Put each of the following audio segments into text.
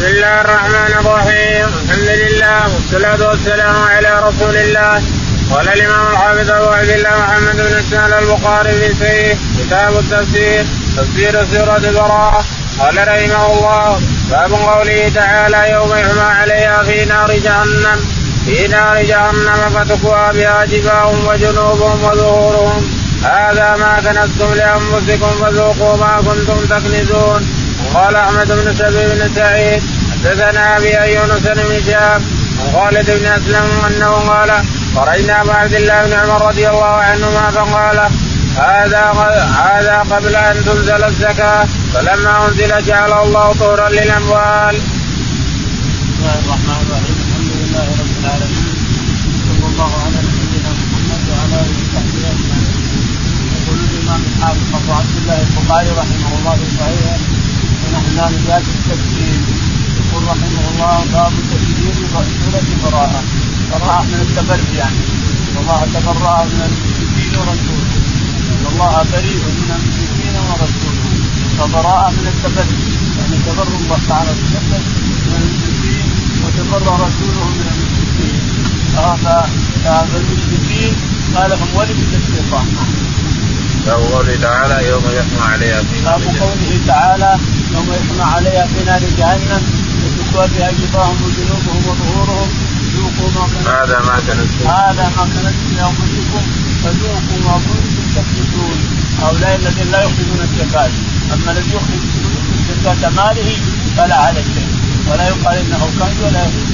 بسم الله الرحمن الرحيم الحمد لله والصلاة والسلام على رسول الله قال الإمام الحافظ أبو عبد الله محمد بن إسماعيل البخاري في سيه كتاب التفسير تفسير سورة براءة قال رحمه الله باب قوله تعالى يوم يحمى عليها في نار جهنم في نار جهنم فتكوى بها جباههم وجنوبهم وظهورهم هذا ما كنزتم لانفسكم فذوقوا ما كنتم تكنزون قال أحمد بن سبي بن سعيد حدثنا أبي يونس بن شهاب خالد بن أسلم أنه قال خرجنا مع عبد الله بن عمر رضي الله عنهما فقال هذا هذا قبل أن تنزل الزكاة فلما أنزل جعل الله طورا للأموال. بسم الله الرحمن الرحيم الحمد لله رب العالمين صلى الله على نبينا محمد وعلى آله وصحبه أجمعين. يقول الإمام الحافظ أبو عبد الله البخاري رحمه الله في صحيحه نزال في التفسير يقول رحمه الله باب تفسير سورة براءة. براءة من التبري يعني. والله تبرأ من المشركين ورسوله. إن الله بريء من المشركين ورسوله. فبراءة من التبري. يعني تبرأ الله تعالى من المشركين وتبرأ رسوله من المشركين. فالمشركين قال هم ولد الشيطان. باب قوله تعالى يوم يحمى عليها في باب قوله تعالى يوم يحمى عليها في نار جهنم وتكوى بها جباههم وجنوبهم وظهورهم ذوقوا ما كنتم هذا ما كنتم. هذا ما كنتم لانفسكم فذوقوا ما كنتم تكسبون. هؤلاء الذين لا يخرجون الزكاة. أما الذي يخرج زكاة ماله فلا عليه شيء ولا يقال إنه كنز ولا يخرج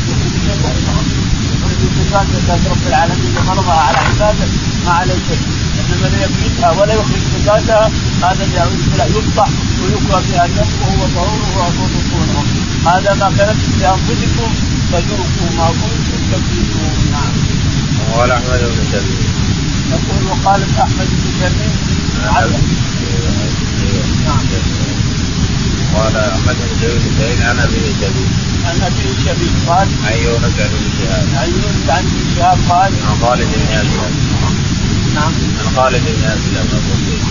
يخرج زكاة زكاة رب العالمين فرضها على عباده ما عليه شيء. انما الذي يكنزها ولا يخرج زكاتها هذا يقطع ويكوى بها جنبه وظهوره وبطونهم هذا ما كنتم لأنفسكم فذوقوا ما كنتم تكذبون. نعم. وقال أحمد بن سبيل يقول وقال أحمد بن سبيل نعم. قال أحمد بن سبيل عن ابي سبيل عن ابي شبيب قال. عن يونس عن ابن شهاب عن يونس عن ابن شهاب قال. عن خالد بن اسلم نعم. عن خالد بن اسلم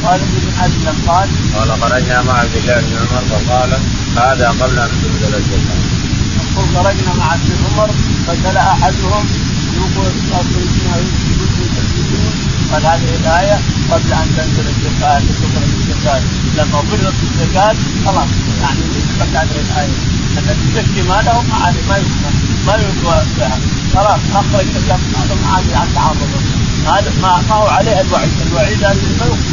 خالد بن اسلم قال قال خرجنا مع عبد الله بن عمر. فقال هذا قبل أن تنزل الزكاه يقول خرجنا مع ابن عمر. فسال أحدهم يقول قال هذه الآية قبل أن تنزل الزكاه تخرج الزكاه لما فرضت الزكاه خلاص يعني نسخت هذه الآية. الذي يزكي ماله ما عاد ما يكفى ما يكفى بها. خلاص اخرج زكاه ماله ما عاد عن تعرضه. هذا ما, ما هو عليه الوعيد. الوعيد هذا يكفى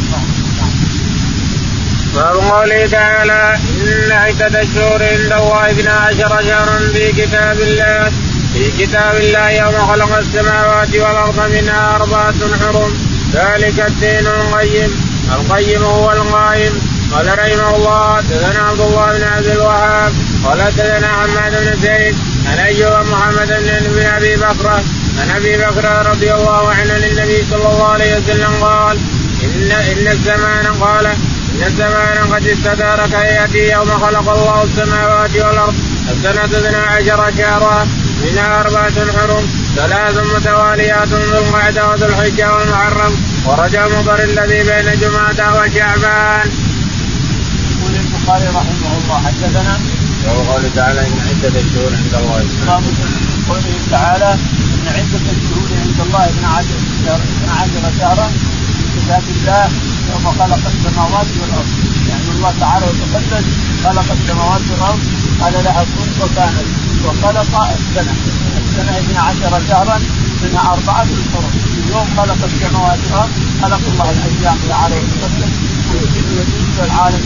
باب قوله تعالى إن عدة الشهور عند الله اثنا عشر شهرا في كتاب الله في كتاب الله يوم خلق السماوات والأرض منها أربعة حرم. ذلك الدين القيم. القيم هو القائم. قال رحمه الله حدثنا عبد الله بن عبد الوهاب قال حدثنا حماد بن زيد عن أيوب محمد بن أبي بكر عن أبي بكر رضي الله عنه للنبي صلى الله عليه وسلم قال ان إن الزمان قال إن الزمان قد استدار كياتي يوم خلق الله السماوات والأرض السنة اثنا عشر شهرا منها أربعة حرم ثلاث متواليات ذو القعدة وذو الحجة والمحرم ورجع مضر الذي بين جمعة وشعبان. يقول البخاري رحمه الله حدثنا وقوله تعالى إن عدة الشهور عند الله قوله تعالى إن عدة الشهور عند الله 12 12 شهرا في كتاب الله يوم خلق السماوات والأرض. يعني الله تعالى وتقدس خلق السماوات والأرض قال لها كن وكانت وخلق السنة. السنة 12 شهرا منها أربعة حرم يوم خلق السماوات والأرض خلق الله الأيام تعالى وتقدس ويجيب ويجيب العالم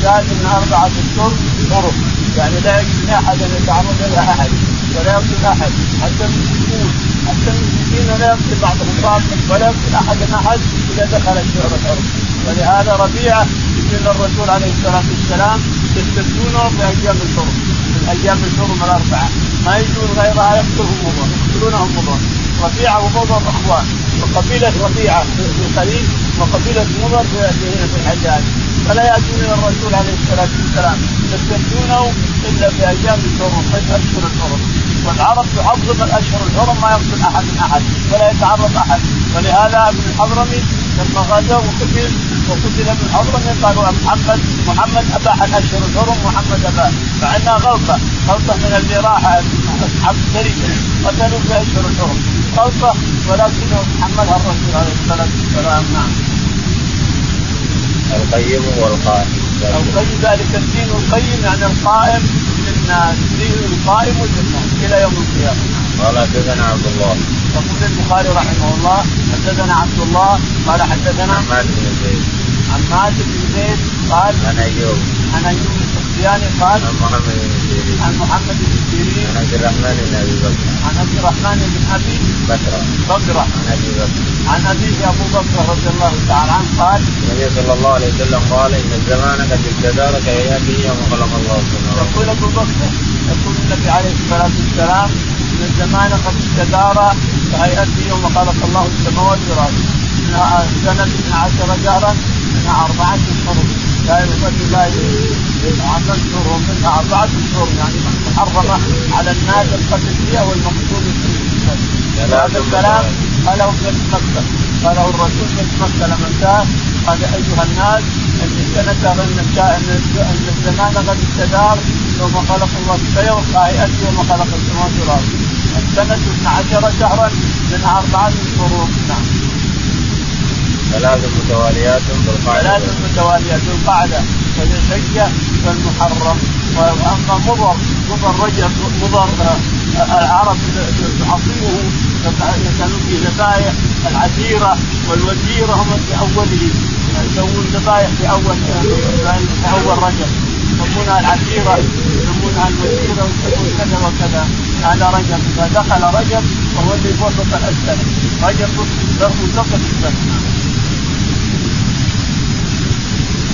الشاهد إن أربعة اشهر حرم يعني لا يجوز لأحد أن يتعرض إلى أحد ولا يقتل أحد حتى المشركون حتى المشركين لا يقتل بعضهم بعض ولا يقتل أحد أحد إذا دخل الشهر الحرم ولهذا ربيعه يقول الرسول عليه الصلاة والسلام يستفتونه بأيام الحرم من أيام الحرم الأربعة. ما يجوز غيرها يقتلهم مضر يقتلونهم مضر ربيعه ومضر أخوان. وقبيلة ربيعة في الخليج وقبيلة مضر في الحجاز فلا يأتون إلى الرسول عليه الصلاة والسلام. يستفتونه إلا في أيام الحرم أشهر الحرم. والعرب تعظم الأشهر الحرم ما يقتل أحد من أحد ولا يتعرض أحد. ولهذا ابن الحضرمي لما غزا وقتل وقتل من حضرمه قالوا محمد محمد أباح الأشهر الحرم محمد أباح. مع انها غلطة غلطة من اللي راح اصحاب السريه قتلوا في أشهر الحرم. غلطة ولكنه تحملها الرسول عليه الصلاة والسلام. نعم. القيم والقائم. القيم ذلك الدين القيم يعني القائم للناس الدين القائم للناس إلى يوم القيامة. قال حدثنا عبد الله. يقول البخاري رحمه الله حدثنا عبد الله قال حدثنا عماد بن زيد. عماد بن زيد قال عن أيوب. عن أيوب السختياني قال عن محمد بن سيرين. عن محمد بن سيرين. عن عبد الرحمن بن ابي بكر. عن عبد الرحمن بن ابي بكر. بكر. عن ابي بكر. عن ابيه ابو بكر رضي الله تعالى عنه قال النبي صلى الله عليه وسلم قال ان الزمان قد استدار كياته يوم خلق الله السماوات. يقول ابو بكر يقول النبي عليه الصلاه والسلام ان الزمان قد استدار كهيئته يوم خلق الله السماوات والارض منها سنه 12 شهرا منها اربعه اشهر لا يرتد لا شهور منها أربعة اشهر يعني محرمة على الناس القتل فيها والمقتول فيها. هذا الكلام قاله ابن مكه قاله الرسول في مكه لما جاء قال أيها الناس إن السنة إن إن الزمان قد استدار يوم خلق الله كيوم كهيئته يوم خلق السماوات والأرض. السنة 12 شهرا منها أربعة شهور. نعم. ثلاث متواليات بالقاعدة ثلاث متواليات بالقعده وذي الحجه والمحرم وأما مضر مضر رجب مضر العرب تعظيمه كانوا في ذبائح العشيره والوزيرة هم في أوله. يسوون ذبائح في أول في أول رجب يسمونها العشيره يسمونها الوزيرة ويسمون كذا وكذا. هذا رجب اذا دخل رجب وهو اللي وسط السنة رجب وسط السنة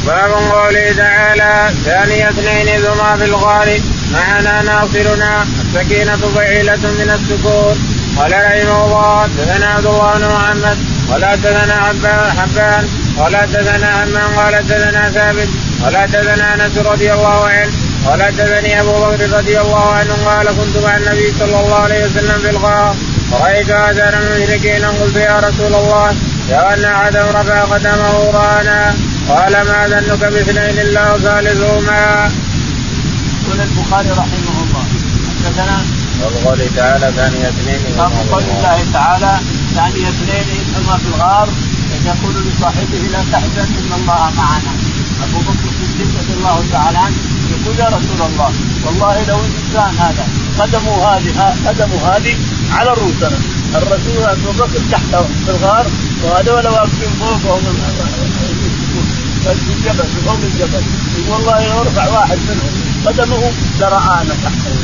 باب قوله تعالى ثاني اثنين ذما في الغار معنا ناصرنا السكينة فعيلة من السكون. قال رحمه الله دثنا عبد الله بن محمد ولا دثنا حبان ولا دثنا همام قال دثنا ثابت ولا دثنا أنس رضي الله عنه ولا دثني أبو بكر رضي الله عنه قال كنت مع النبي صلى الله عليه وسلم في الغار فرأيت اثار المشركين قلت يا رسول الله ان احدهم رفع قدمه رانا. قال ما ظنك باثنين الله ثالثهما. يقول البخاري رحمه الله. حدثنا وقوله تعالى ثاني اثنين باب قول الله تعالى ثاني اثنين هما في الغار يقول لصاحبه لا تحزن إن الله معنا. أبو بكر الصديق رضي الله تعالى عنه يقول يا رسول الله والله لو الإنسان هذا قدمه هذه قدمه هذه على رؤوسنا الرسول أبو بكر تحت في الغار وهذول واقفين فوق وهم في الجبل في فوق الجبل والله لو رفع واحد منهم قدمه لرآنا تحته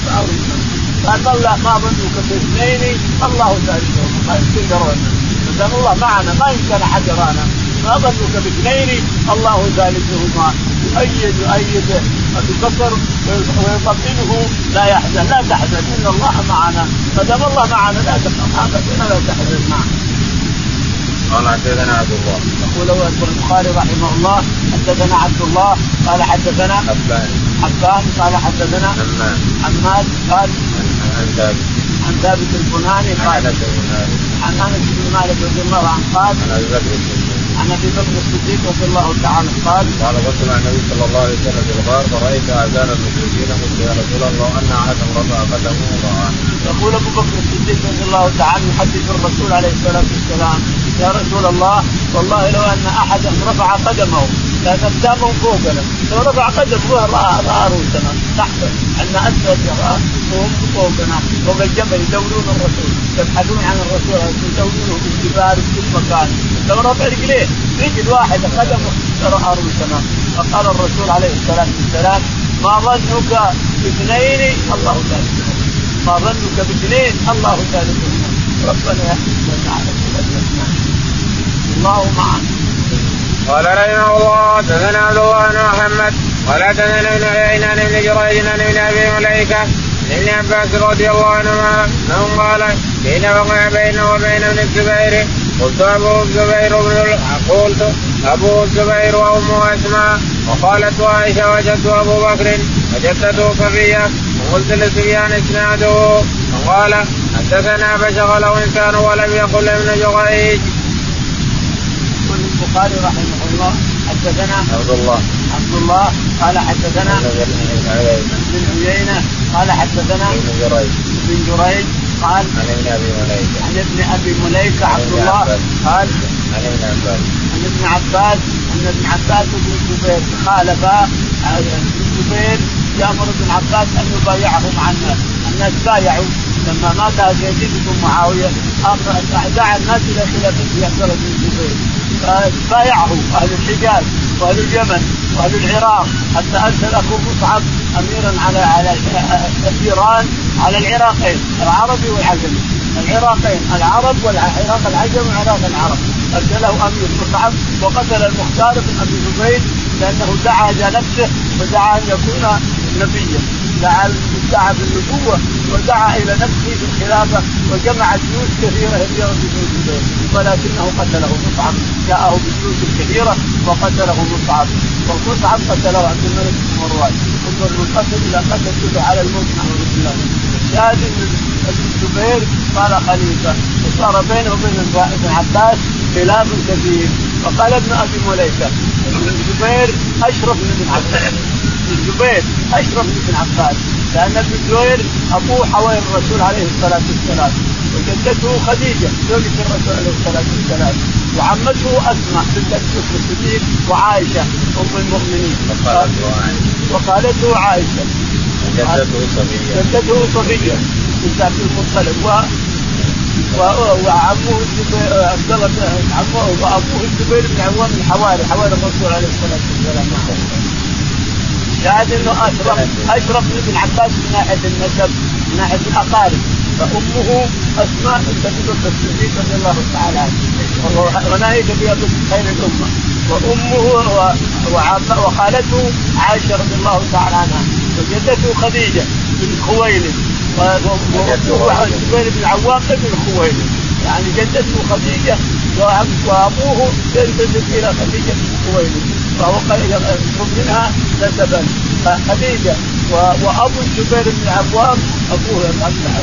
قال والله ما ظنك باثنين الله ثالثهما ما يمكن الله معنا ما يمكن احد يرانا ما ظنك باثنين الله ثالثهما يؤيد يؤيد. أبي بكر ويطمئنه لا يحزن لا تحزن إن الله معنا. ما دام الله معنا لا تخف لا تحزن. معنا قال حدثنا عبد الله. يقول البخاري رحمه الله حدثنا عبد الله قال حدثنا حبان. حبان قال حدثنا حماد. حماد قال عن ثابت. عن ثابت البناني قال عن أنس بن مالك رضي الله عنه قال عن أبي بكر عن ابي بكر الصديق رضي الله تعالى قال قال قلت مع النبي صلى الله عليه وسلم في الغار فرايت آذان المشركين قلت يا رسول الله أن احدا رفع قدمه راى يقول أبو بكر الصديق رضي الله تعالى يحدث الرسول عليه الصلاة والسلام يا رسول الله والله لو أن أحدا رفع قدمه لأن اقدامهم فوقنا لو رفع قدمه راى رأى رؤوسنا تحت عندنا أسود وهم فوقنا فوق الجبل يدورون الرسول يبحثون عن الرسول يدورونه في الجبال في كل مكان لو رفع رجليه رجل واحدة قدمه رأى رؤوسنا. فقال الرسول عليه الصلاة والسلام ما ظنك بإثنين؟ الله ثالثهما ما ظنك باثنين الله ثالثهما ربنا يحفظنا على الله معنا قال رحمه الله حدثنا عبد الله بن محمد قال حدثنا ابن عيينة عن ابن جريج عن أبي مليكة ابن عباس رضي الله عنهما انه قال حين وقع بينه وبين ابن الزبير قلت أبو الزبير بن قلت أبو الزبير وأمه أسماء وقالت عائشة وجدت أبو بكر وجدته صفيه وقلت لسفيان إسناده وقال حدثنا فشغله انسان ولم يقل ابن جريج. يقول البخاري رحمه الله حدثنا عبد الله. عبد الله. قال حدثنا بن عيينة بن عيينة. قال حدثنا بن جريج. بن جريج. قال عن ابن أبي مليكة. عن ابن أبي مليكة عبد ابن الله. قال عن ابن عباس. عن ابن عباس. ان ابن عباس وابن الزبير خالفا ابن الزبير يامر ابن عباس أن يبايعه مع الناس، الناس بايعوا. لما مات يزيد بن معاوية دعا الناس إلى خلافته عبد الله بن الزبير فبايعه أهل الحجاز وأهل اليمن وأهل العراق حتى أرسل اخو مصعب اميرا على على ايران على العراقين العربي والعجمي. العراقين العرب والعراق العجم والعراق العرب. أرسله أمير مصعب وقتل المختار بن أبي زبيد لأنه دعا إلى نفسه ودعا أن يكون نبيا. دعا دعا بالنبوة ودعا إلى نفسه بالخلافه وجمع جيوش كثيرة هجره بن ولكنه قتله مصعب جاءه بجيوش كثيرة وقتله مصعب ومصعب قتله عبد الملك بن مروان. انظر من قتل إلى قتل كله على الموت نعوذ بالله شاهد ابن الزبير صار خليفة. وصار بينه وبين ابن عباس خلاف كبير. وقال ابن أبي مليكة الزبير أشرف من ابن عباس. الزبير أشرف من ابن عباس. لأن ابن الزبير أبوه حوالي الرسول عليه الصلاة والسلام. وجدته خديجة زوجة الرسول عليه الصلاة والسلام. وعمته أسماء بنت ابي بكر الصديق وعائشة أم المؤمنين. وقالته عائشة. وخالته عائشة. جدته صبية جدته صبيه بنت عبد المطلب و وعمه الزبير عبد الله بن- عمه وأبوه الزبير بن عوام الحواري حواري الرسول عليه الصلاة والسلام. شاهد أنه اشرف أشرف من ابن عباس من ناحية النسب من ناحية الأقارب. فأمه أسماء بنت الصديق رضي الله تعالى عنه وناهيك بها خير الأمة. وأمه و- وعم- وخالته عائشة رضي الله تعالى عنها. وجدته خديجة بن خويلد. و- و- و- الزبير بن عوام ابن خويلد. يعني جدته خديجة وأبوه ينتسب إلى خديجة بن خويلد فهو منها نسبا. خديجه وأبو الزبير بن العوام أبوه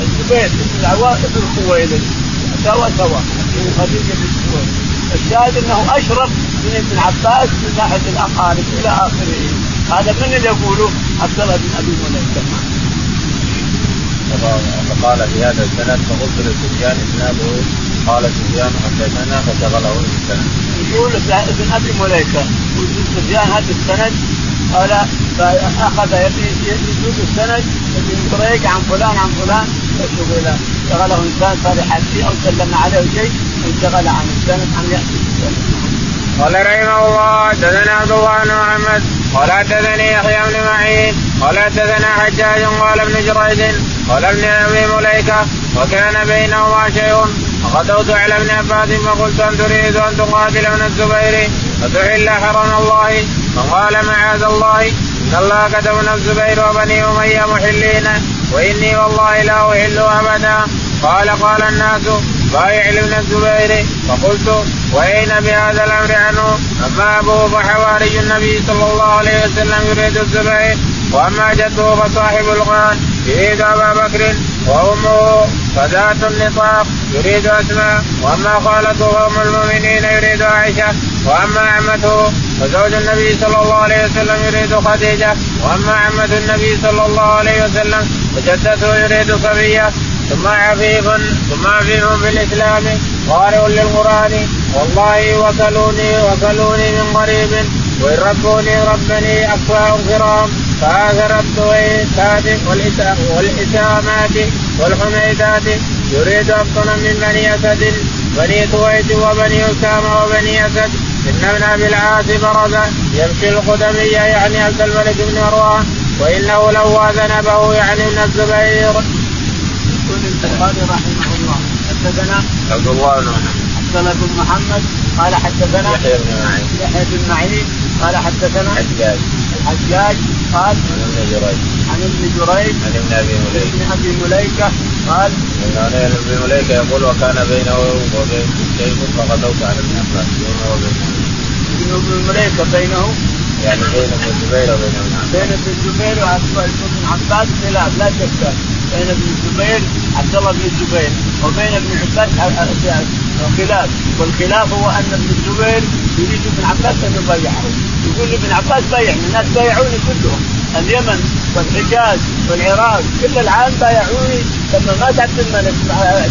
الزبير بن العوام ابن خويلد سوا سوا خديجة بن خويلد الشاهد أنه أشرف من ابن عباس من ناحية الأقارب إلى آخره. هذا من اللي يقوله عبد الله بن أبي مليكة. فقال في هذا السند فقلت لسفيان اسناده قال سفيان حدثنا فشغله السند. يقول ابن أبي مليكة سفيان هذا السند قال فاخذ يسوق السند ابن جريج عن فلان عن فلان فشغل. شغله إنسان صار يحكي أو سلم عليه شيء انشغل عن السند عن يأتي السند. قال رحمه الله حدثنا عبد الله بن محمد قال حدثني يحيى بن معين قال حدثنا حجاج قال ابن جريج قال ابن أبي مليكة وكان بينهما شيء. فغدوت على ابن عباس فقلت أن تريد أن تقاتل ابن الزبير؟ فتحل حرم الله. فقال معاذ الله إن الله كتب ابن الزبير وبني أمية محلين وإني والله لا أحل أبدا. قال قال الناس بايع لابن الزبير. فقلت وأين بهذا الأمر عنه؟ أما ابوه فحواري النبي صلى الله عليه وسلم يريد الزبير وأما جده فصاحب الغار يريد أبا بكر وأمه فذات النطاق يريد أسماء وأما خالته فأم المؤمنين يريد عائشة وأما عمته فزوج النبي صلى الله عليه وسلم يريد خديجة وأما عمة النبي صلى الله عليه وسلم فجدته يريد صبيه ثم عفيف ثم عفيف في الاسلام قارئ للقرآن. والله وكلوني وكلوني من قريب. وإن ربوني ربني اكفاهم كرام فهذا الدويتات والاسامات والحميدات. يريد ابطنا من بني أسد بني كويت وبني أسامة وبني أسد. إن ابن أبي العاص برز يمشي القدمية يعني عبد الملك بن مروان وإنه لو ذنبه يعني ابن الزبير. يقول البخاري رحمه الله حدثنا عبد الله بن الله بن محمد قال حدثنا يحيى بن معين. يحيى بن معين قال حدثنا حجاج الحجاج قال عن ابن جريج. عن ابن جريج عن ابن أبي مليكه ابن أبي مليكة قال إن ابن مليكة يقول وكان بينه وبين شيء فغدوت على ابن عباس بينه وبين ابن ابن مليكة بينه يعني بين ابن الزبير وبين ابن عباس بين ابن الزبير وابن عباس خلاف لا شك. بين ابن الزبير عبد الله بن الزبير وبين ابن عباس خلاف. والخلاف هو أن ابن الزبير يريد ابن عباس أن يبايعه. يقول ابن عباس بايعني الناس بايعوني كلهم. اليمن والحجاز والعراق كل العالم بايعوني. لما مات عبد الملك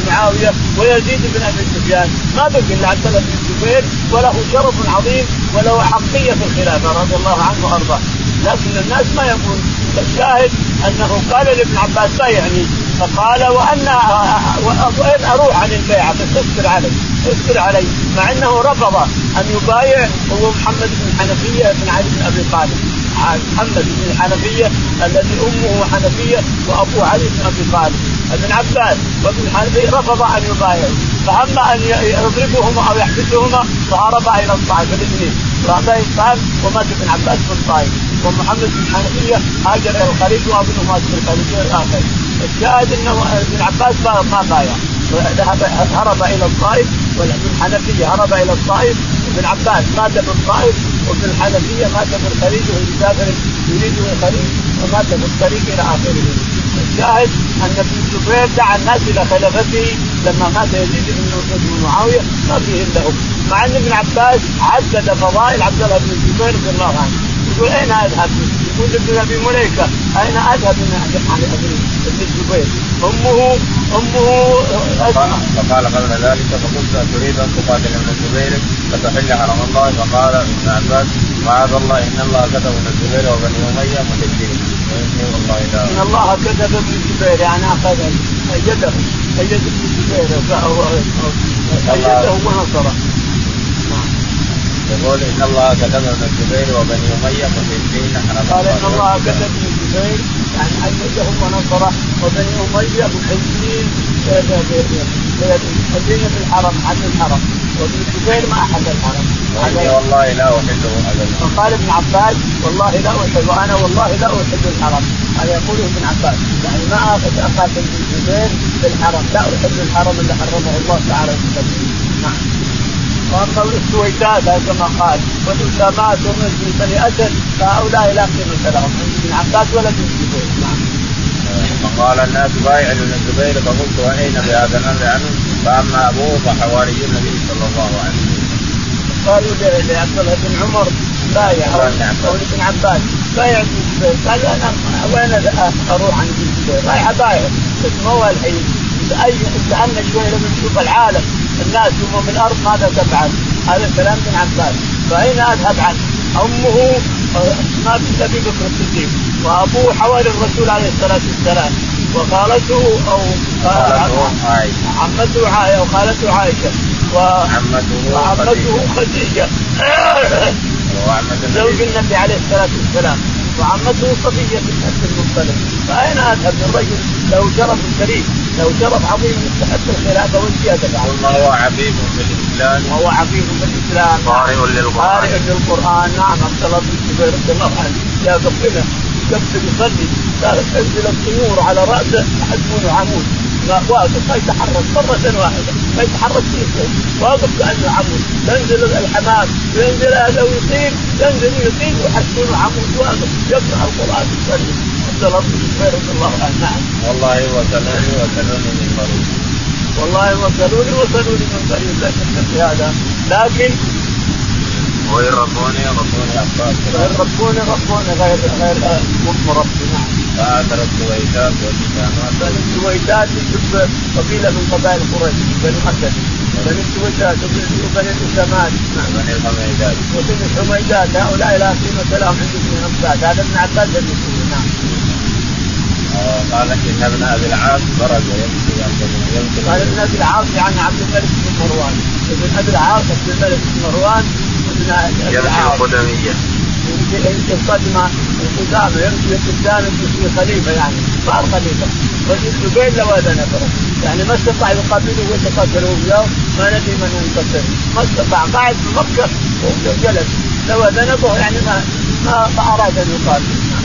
معاوية ويزيد بن أبي سفيان. ما بقي إلا عبد الله بن الزبير وله شرف عظيم وله حقية في الخلافة رضي الله عنه وأرضاه. لكن الناس ما يقول. الشاهد أنه قال لابن عباس بايعني فقال وأنا وين أروح عن البيعه بس اصبر علي اصبر علي. مع أنه رفض أن يبايع هو محمد بن حنفية بن علي بن أبي طالب. محمد بن الحنفيه الذي أمه حنفية وأبوه علي بن أبي طالب. ابن عباس وابن الحنفيه رفض أن يبايعوا. فأما أن يضربهما أو يحبسهما فهرب إلى الطائف الاثنين راح الطائف ومات ابن عباس في الطائف ومحمد بن حنفية هاجر إلى الخليج وابنه مات في الخليج الآخر الشاهد إنه ابن عباس ما بايع. ذهب هرب إلى الطائف وابن حنفية هرب إلى الطائف. ابن عباس مات في الطائف وابن الحنفيه مات في الخليج وهو يسافر يريد الخليج ومات في الطريق إلى آخره. الشاهد أن ابن الزبير دعا الناس إلى خلافته لما مات يزيد بن معاوية ما فيه الا مع أن ابن عباس عدد فضائل عبد الله بن الزبير رضي الله عنه. يقول اين أذهب؟ يقول ابن أبي مليكة أين أذهب من عن ابن الزبير؟ أمه أمه فقال قبل ذلك فقلت تريد أن تقاتل ابن الزبير فتحل حرم الله؟ فقال ابن عباس معاذ الله إن الله كتب ابن الزبير وبني أمية واني والله لا إن الله كتب ابن الزبير يعني أخذ أيده ايد ابن الزبير أيده ونصره يقول إن الله كتب ابن الزبير وبني أمية مشركين قال إن الله كتب ابن الزبير يعني ايدهم ونصره وبني أمية محبين مدينة الحرم حد الحرم. وابن الزبير ما احد الحرم. واني والله لا احله ابدا. فقال ابن عباس والله لا أحب وأنا والله لا أحب الحرم. هذا يقوله ابن عباس. يعني ما اقاتل ابن الزبير في الحرم. لا أحب الحرم اللي حرمه الله تعالى نعم. واما السويدات كما قال. والاسامات ومن بني اسد فهؤلاء لا قيمة لهم. ابن عباس ولا ابن الزبير نعم. فقال الناس بايع ابن الزبير فقلت واين بهذا الأمر عنه؟ فأما أبوه فحواري النبي صلى الله عليه وسلم. قالوا لعبد الله بن عمر بايع. أو ابن عباس. بايع ابن الزبير. قال أنا وين أروح عن ابن الزبير؟ رايح بايع. بس ما هو الحين. اي سالنا شوي لما نشوف العالم. الناس يوم من الأرض ماذا تفعل؟ هذا كلام ابن عباس. فاين أذهب عنه؟ أمه ما بنت ابي بكر الصديق. وأبوه حوالي الرسول عليه الصلاة والسلام. وخالته أو عمته عائشه وخالته عائشة. وعمته خديجة. زوج النبي عليه الصلاة والسلام. وعمته صفيه بنت عبد المطلب فأين أذهب من رجل؟ له شرف كريم له شرف عظيم يستحق الخلافه والزيادة بعد. ثم هو عفيف بالاسلام وهو عفيف بالاسلام قارئ للقرآن. قارئ للقرآن. نعم عبد الله بن الزبير رضي الله عنه. جاء قبله يكتب يصلي قالت أنزل الطيور على رأسه حسبه عمود. واقف ما يتحرك مرة واحدة ما يتحرك كل شيء. واقف كأنه عمود. تنزل الحمام ينزل هذا ويطير ينزل ويطير ويحسبونه عمود واقف. يقرأ القرآن يصلي عبد الله رضي الله عنه. نعم. والله وسلوني وسلوني من قريب. والله وصلوني وصلوني من قريب لا شك في هذا. لكن وإن ربوني ربوني أخطأت وإن ربوني ربوني غير غير مربي نعم. فآثر السويدات والإسلامات بني السويدات قبيلة من قبائل قريش بني أسد بني السويدات وبني الأسامات بني الحميدات. وبني الحميدات هؤلاء لا قيمة لهم عند ابن عباس. هذا ابن عباس بن نعم. قال إن ابن أبي العاص خرج يمشي قال ابن أبي العاص يعني عبد الملك بن مروان. ابن أبي العاص عبد الملك بن مروان يمشي القدمة القدامى يمشي قدام يمشي خليفة يعني صار خليفة؟ والزبير لواد نفره يعني ما استطاع يقاتلوا ويتقاتلوا وياه ما ندري من ينتصر ما استطاع قاعد في مكة وجلس لواد نفره يعني ما ما, ما أراد أن يقاتل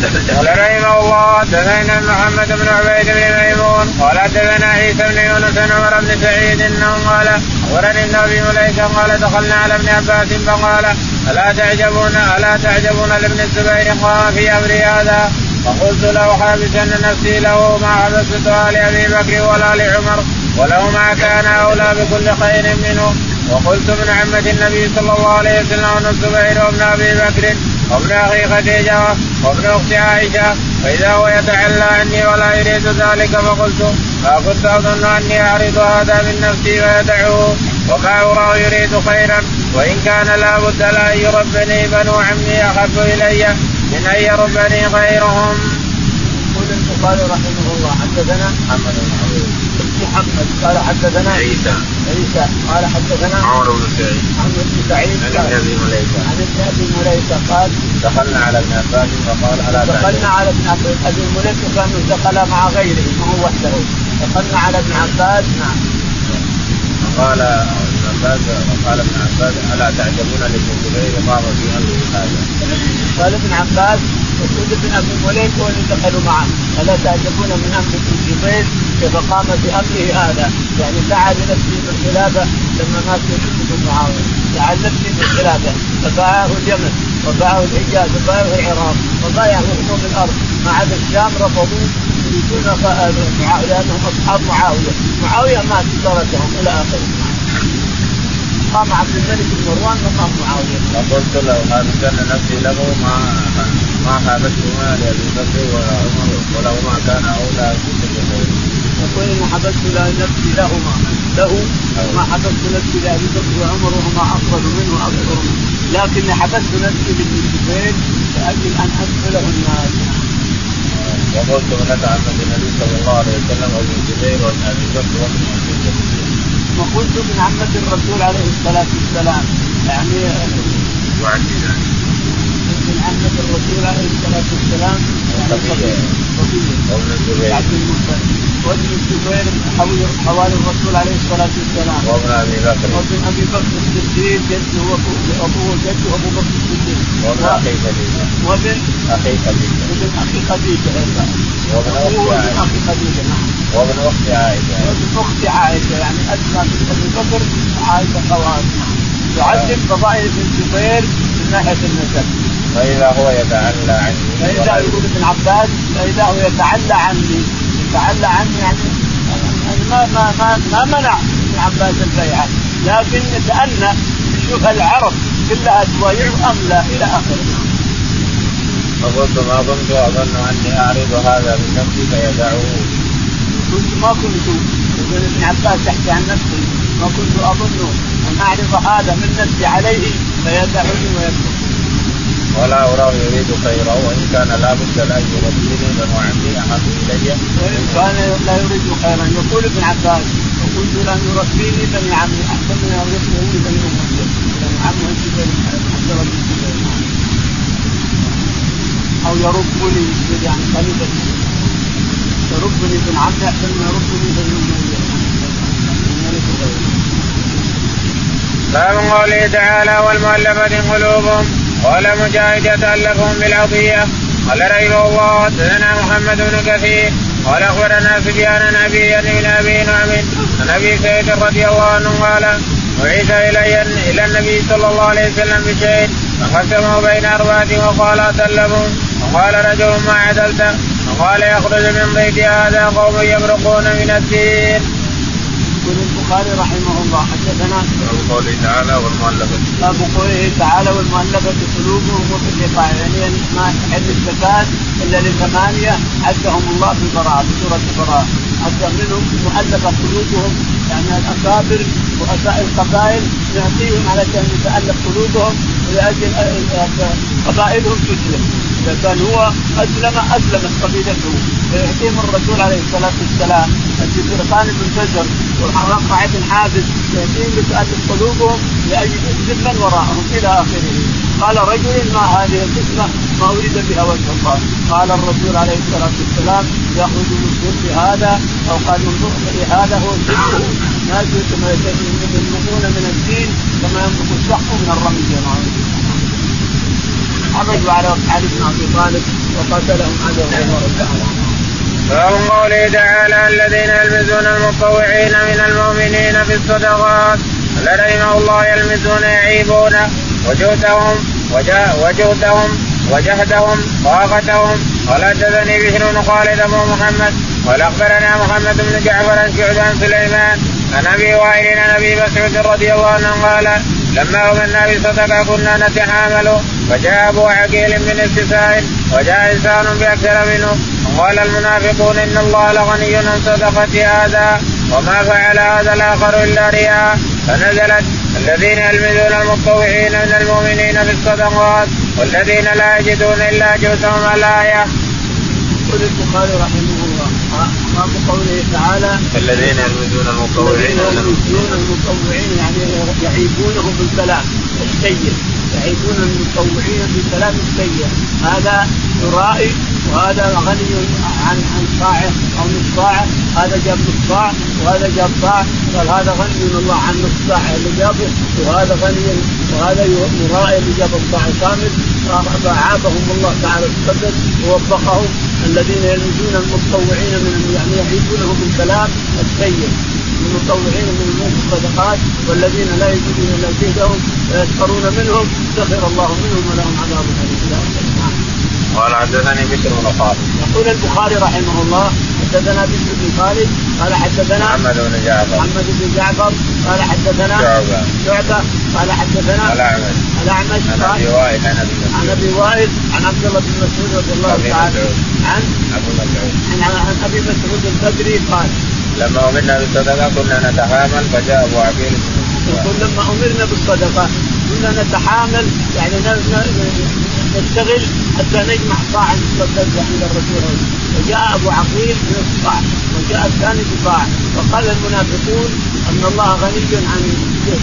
قال رحمه الله حدثنا محمد بن عبيد بن ميمون قال حدثنا عيسى بن يونس بن عمر بن سعيد أنه قال أخبرني ابن أبي قال دخلنا على ابن عباس فقال ألا تعجبون ألا تعجبون لابن الزبير؟ قام في أمر هذا. فقلت له حابسا نفسي له ما حبستها لأبي بكر ولا لعمر وله ما كان اولى بكل خير منه. وقلت من عمة النبي صلى الله عليه وسلم وابن الزبير وابن أبي بكر وابن أخي خديجة وابن اخت عائشة فإذا هو يتعلى عني ولا يريد ذلك فقلت ما كنت أظن أني أعرض هذا من نفسي ويدعوه وما أراه يريد خيرا وإن كان لا بد لأن يربني بنو عمي احب إلي من أن يربني غيرهم. رحمه الله. حدثنا محمد بن عبيد محمد. قال حدثنا عيسى. عيسى. قال حدثنا عمر بن سعيد. عمرو بن سعيد. عن أبي مليكة. عن ابن أبي مليكة قال دخلنا على ابن عباس فقال ألا دخلنا على ابن عباس أبي مليكة كانوا دخل مع غيره ما هو وحده. دخلنا على ابن عباس. نعم. فقال ابن عباس قال ابن عباس ألا تعجبون لابن الزبير قام في أمره هذا. قال ابن عباس مسعود بن ابي مليك هو اللي دخلوا معه الا تعجبون من أمر ابن الزبير كيف قام بامره هذا يعني دعا لنفسه بالخلافه لما مات يزيد بن معاويه دعا لنفسه بالخلافه فباعه اليمن وباعه الحجاز وباعه العراق وبايع هموم الأرض ما عدا الشام رفضوه يريدون لانهم اصحاب معاويه، معاويه مات تركهم إلى اخره. قام عبد الملك بن مروان مقام معاوية. فقلت له هذا كان نفسي له ما ما حابسهما لابي بكر ولا عمر ولهما كان أولى بكل يقول إن حبست نفسي لهما. له ما حبست نفسي لأبي بكر وعمر وهما أفضل منه وأكثر منه. لكني حبست نفسي لابن الزبير لأجل أن أدخله الناس وقلت لك عن النبي صلى الله عليه وسلم وابن الزبير وابن ابي بكر وابن وقلت من عمة الرسول عليه الصلاة والسلام يعني. عمة الرسول عليه الصلاة والسلام وابن الزبير حوالي الرسول عليه الصلاة والسلام. وابن أبي بكر. وابن أبي بكر الصديق جده وابوه جده أبو بكر الصديق. وابن أخي خديجة. وابن أخي خديجة. وابن أخي خديجة أيضا. وابن أخي عائشة. خديجة نعم. وابن أخت عائشة. وابن أخت عائشة يعني اسمى بنت أبي بكر وعائشة خوات تعدد فضائل ابن الزبير من ناحية النسب فإذا هو يتعلى عني فإذا يقول ابن عباس فإذا هو يتعلى عني يتعلى عني يعني ما ما ما ما منع ابن عباس البيعة. لكن يتأنى يشوف العرب كلها تبايعه أم لا إلى آخره. فقلت ما كنت أظن أني أعرض هذا من نفسي فيدعه كنت ما كنت يقول ابن عباس يحكي عن نفسه ما كنت أظن أن أعرض هذا من نفسي عليه فيدعني ويترك ولا أراه يريد خيرا وإن كان لا بد لأن يربيني بنو عمي أحب إلي. وإن كان لا يريد خيرا. يقول ابن عباس وكنت لأن يربيني بني عمي أحسن من أن يربيني بني أمية بني عمي عبد رب الزبير أو يربني يعني خليفة يربني بن عمي أحسن من يربني غيره باب قوله تعالى والمؤلفة قلوبهم قال مجاهد يتألفهم بالعطية قال رحمه الله حدثنا محمد بن كثير. قال أخبرنا سفيان أبي بن أبي نعم عن أبي سعيد رضي الله عنه قال بعث إلي إلى النبي صلى الله عليه وسلم بشيء فقسمه بين أربعة وقال اتلفهم وقال رجل ما عدلت وقال يخرج من بيت هذا قوم يمرقون من الدين. يقول البخاري رحمه الله حدثنا باب قوله تعالى والمؤلفة باب قوله تعالى والمؤلفة قلوبهم وفي الرقاع يعني ما تحل الزكاة إلا لثمانية عدهم الله في البراءة في سورة البراءة حتى منهم مؤلفة قلوبهم يعني الأكابر رؤساء القبائل نعطيهم علشان يتألف قلوبهم ولأجل قبائلهم تسلم. كان هو أسلم أسلمت قبيلته. فيعطيهم الرسول عليه الصلاة والسلام الذي فرقان بن فجر والرقع بن حافظ يأتيهم لتؤلف قلوبهم لأجل يسلم من وراءهم إلى آخره. قال رجل ما هذه القسمة؟ ما أريد بها وجه الله. قال الرسول عليه الصلاة والسلام يخرج من هذا أو قال من هذا هو سره ناس كما يملكون من الدين كما يملك الشخص من الرمي عملوا على علي بن أبي طالب وقتلهم علي عمر باب قوله تعالى الذين يلمزون المطوعين من المؤمنين في الصدقات رحمه الله يلمزون يعيبون وجهدهم وجهدهم وجهدهم طاقتهم قال حدثني بشر بن خالد ابو محمد قال أخبرنا محمد بن جعفر عن سعود سليمان عن أبي وائل عن أبي مسعود رضي الله عنه قال لما امنا بصدقه كنا نتحامل فجاء أبو عقيل من استساء وجاء إنسان بأكثر منه وقال المنافقون إن الله لغني عن صدقة هذا وما فعل هذا الآخر إلا رياء فنزلت الذين يلمزون المطوعين من المؤمنين بالصدقات والذين لا يجدون إلا جهدهم الآية. يقول البخاري رحمه الله باب قوله تعالى الذين يلمزون المطوعين يلمزون المطوعين يعني يعيبونهم بالكلام السيء. يعيبون المتطوعين بالكلام السيء. هذا يرائي وهذا غني عن عن صاعه أو نصف صاعه هذا جاب نصف صاع وهذا جاب صاع قال هذا غني من الله عن نصف صاع اللي جابه وهذا غني وهذا يرائي اللي جاب الصاع كامل. فاعابهم الله تعالى القدر ووفقهم الذين يلمزون المتطوعين من يعني يعيبونهم بالكلام السيء. المتطوعين من الصدقات والذين لا يجدون إلا جهدهم ويسخرون منهم سخر الله منهم ولهم عذاب أليم. قال حدثني بشر بن خالد. يقول البخاري رحمه الله حدثنا بشر بن خالد قال حدثنا محمد بن جعفر. محمد بن جعفر قال حدثنا شعبة. شعبة قال حدثنا الأعمش. الأعمش عن أبي وائل عن أبي عن أبي وائل عن عبد الله بن مسعود رضي الله تعالى عن أبو مسعود. عن أبي مسعود البدري قال لما أمرنا بالصدقة كنا نتحامل فجاء أبو عقيل. يقول لما أمرنا بالصدقة كنا نتحامل يعني نشتغل حتى نجمع صاع نتصدق عند الرسول. وجاء أبو عقيل بصاع وجاء الثاني بصاع وقال المنافقون أن الله غني عن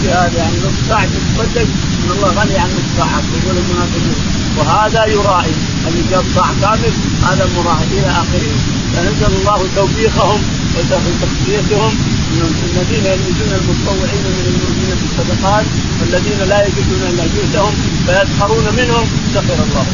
هذا يعني نصف صاع تتصدق أن الله غني عن نصف صاع يقول المنافقون. وهذا يرائي اللي صاع كامل هذا مراهي إلى آخره فنزل الله توبيخهم وتخفيتهم الذين يلمزون المتطوعين من المؤمنين بالصدقات والذين لا يجدون إلا جهدهم فيسخرون منهم سخر الله.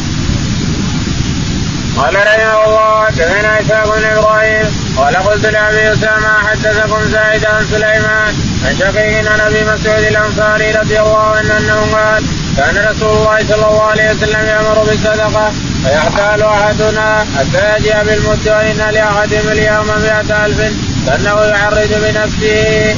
قال رحمه الله حدثنا إسحاق بن إبراهيم قال قلت لأبي أسامة حدثكم زايد عن سليمان عن شقيق عن أبي مسعود الأنصاري رضي الله عنه أنه قال كان رسول الله صلى الله عليه وسلم يأمر بالصدقة فيحتال أحدنا. حتى يجيء بالمد وان لأحدهم اليوم مئة ألف كانه يعرج بنفسه.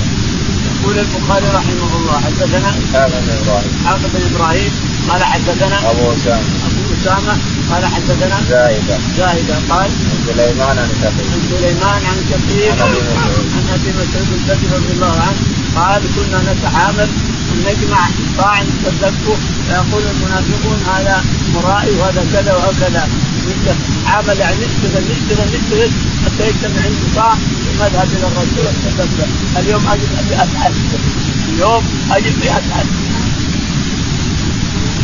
يقول البخاري رحمه الله حدثنا اسحاق بن إبراهيم. اسحاق بن إبراهيم قال حدثنا أبو أسامة. إسامة قال حدثنا زايدة. زايدة قال عن سليمان عن شقيق. عن سليمان عن شقيق عن أبي مسعود. البدري رضي الله عنه قال كنا نتعامل نجمع صاع نتصدقه فيقول المنافقون هذا مرائي وهذا كذا وهكذا. عامل يعني نشتغل نشتغل نشتغل حتى يجتمع عندي صاع نذهب إلى الرسول اليوم أجد ابي اسعد اليوم أجد ابي اسعد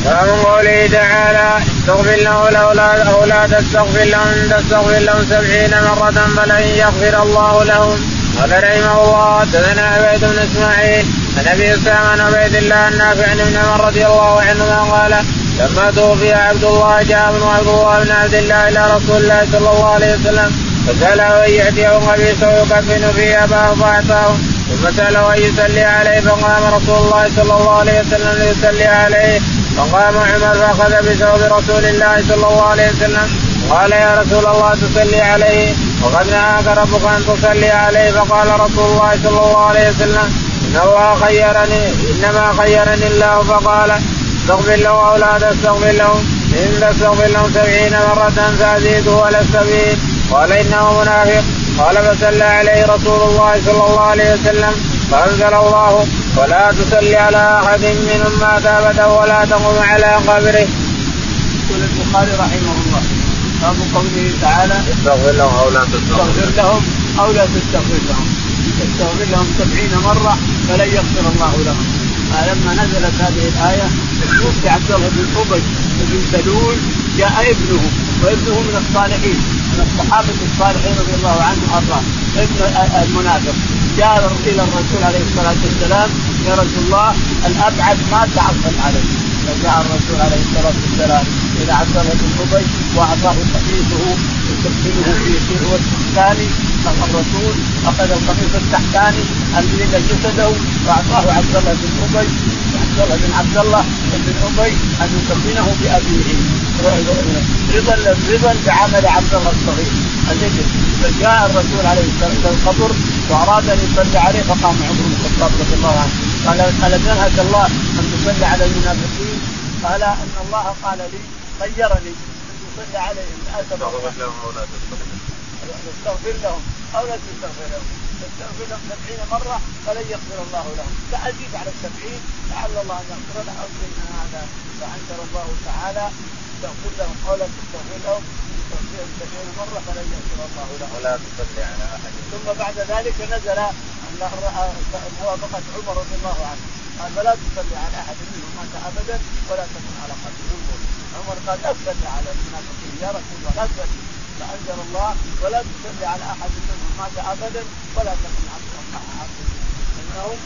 باب قوله تعالى استغفر له الاولاد أو لا تستغفر لهم تستغفر لهم سبعين مرة فلن يغفر الله لهم. قال رحمه الله حدثنا عبيد بن إسماعيل عن أبي أسامة عبيد الله النافع عن ابن عمر رضي الله عنهما قال لما توفي عبد الله جاء ابن عبد الله بن عبد الله إلى رسول الله صلى الله عليه وسلم فساله ان ياتيه قميصه يكفن فيه أباه فاعطاه ثم ساله ان يصلي عليه فقام رسول الله صلى الله عليه وسلم ليصلي عليه. فقام عمر فأخذ بثوب رسول الله صلى الله عليه وسلم. قال يا رسول الله تصلي عليه. وقد نهاك ربك أن تصلي عليه. فقال رسول الله صلى الله عليه وسلم ان الله خيرني إنما خيرني الله. فقال استغفر له أو لا تستغفر لهم إن تستغفر لهم سبعين مرة فأزيده على السبيل قال إنه منافق. قال فصلى عليه رسول الله صلى الله عليه وسلم. فأنزل الله ولا تصلي على أحد منهم مات ابدا ولا تقم على قبره. يقول البخاري رحمه الله. باب قوله تعالى استغفر لهم أو لا تستغفر. لهم أو لا تستغفر لهم. تستغفر لهم سبعين مرة فلن يغفر الله لهم. فلما نزلت هذه الآية توفي عبد الله بن أبي بن سلول جاء ابنه وابنه من الصالحين من الصحابة الصالحين رضي الله عنهم وأرضاه ابن المنافق. جاء إلى الرسول عليه الصلاة والسلام يا رسول الله الأبعد ما تعصب عليه فجاء الرسول عليه الصلاة والسلام. الله بن أبي وأعطاه قميصه يكفنه في في الثاني الرسول أخذ القميص التحتاني الذي جسده وأعطاه عبد الله بن أبي عبد الله بن عبد الله بن أبي أن يكفنه بأبيه. رضا رضا بعمل عبد الله الصغير الذي فجاء الرسول عليه الصلاة والسلام القبر وأراد أن يصلي عليه فقام عمر بن الخطاب رضي الله عنه. قال قال نهك الله أن تصلي على المنافقين. قال أن الله قال لي خيرني أن تصلي عليهم. تستغفر لهم أو لا تستغفر لهم. أو لا تستغفر لهم. تستغفر لهم سبعين مرة فلن يغفر الله لهم. فأزيد على السبعين لعل الله أن يغفر له أو هذا فأنزل الله تعالى. استغفر لهم أو لا تستغفر لهم تستغفر سبعين مره فلن يغفر الله لهم. ولا تصلي على احد. ثم بعد ذلك نزل موافقه عمر رضي الله عنه قال فلا تصلي على احد منهم مات ابدا ولا تكن على قبر عمر. قال تصلي على المنافقين يا رسول الله لا فانزل الله ولا تصلي على احد منهم مات ابدا ولا تكن على احد منهم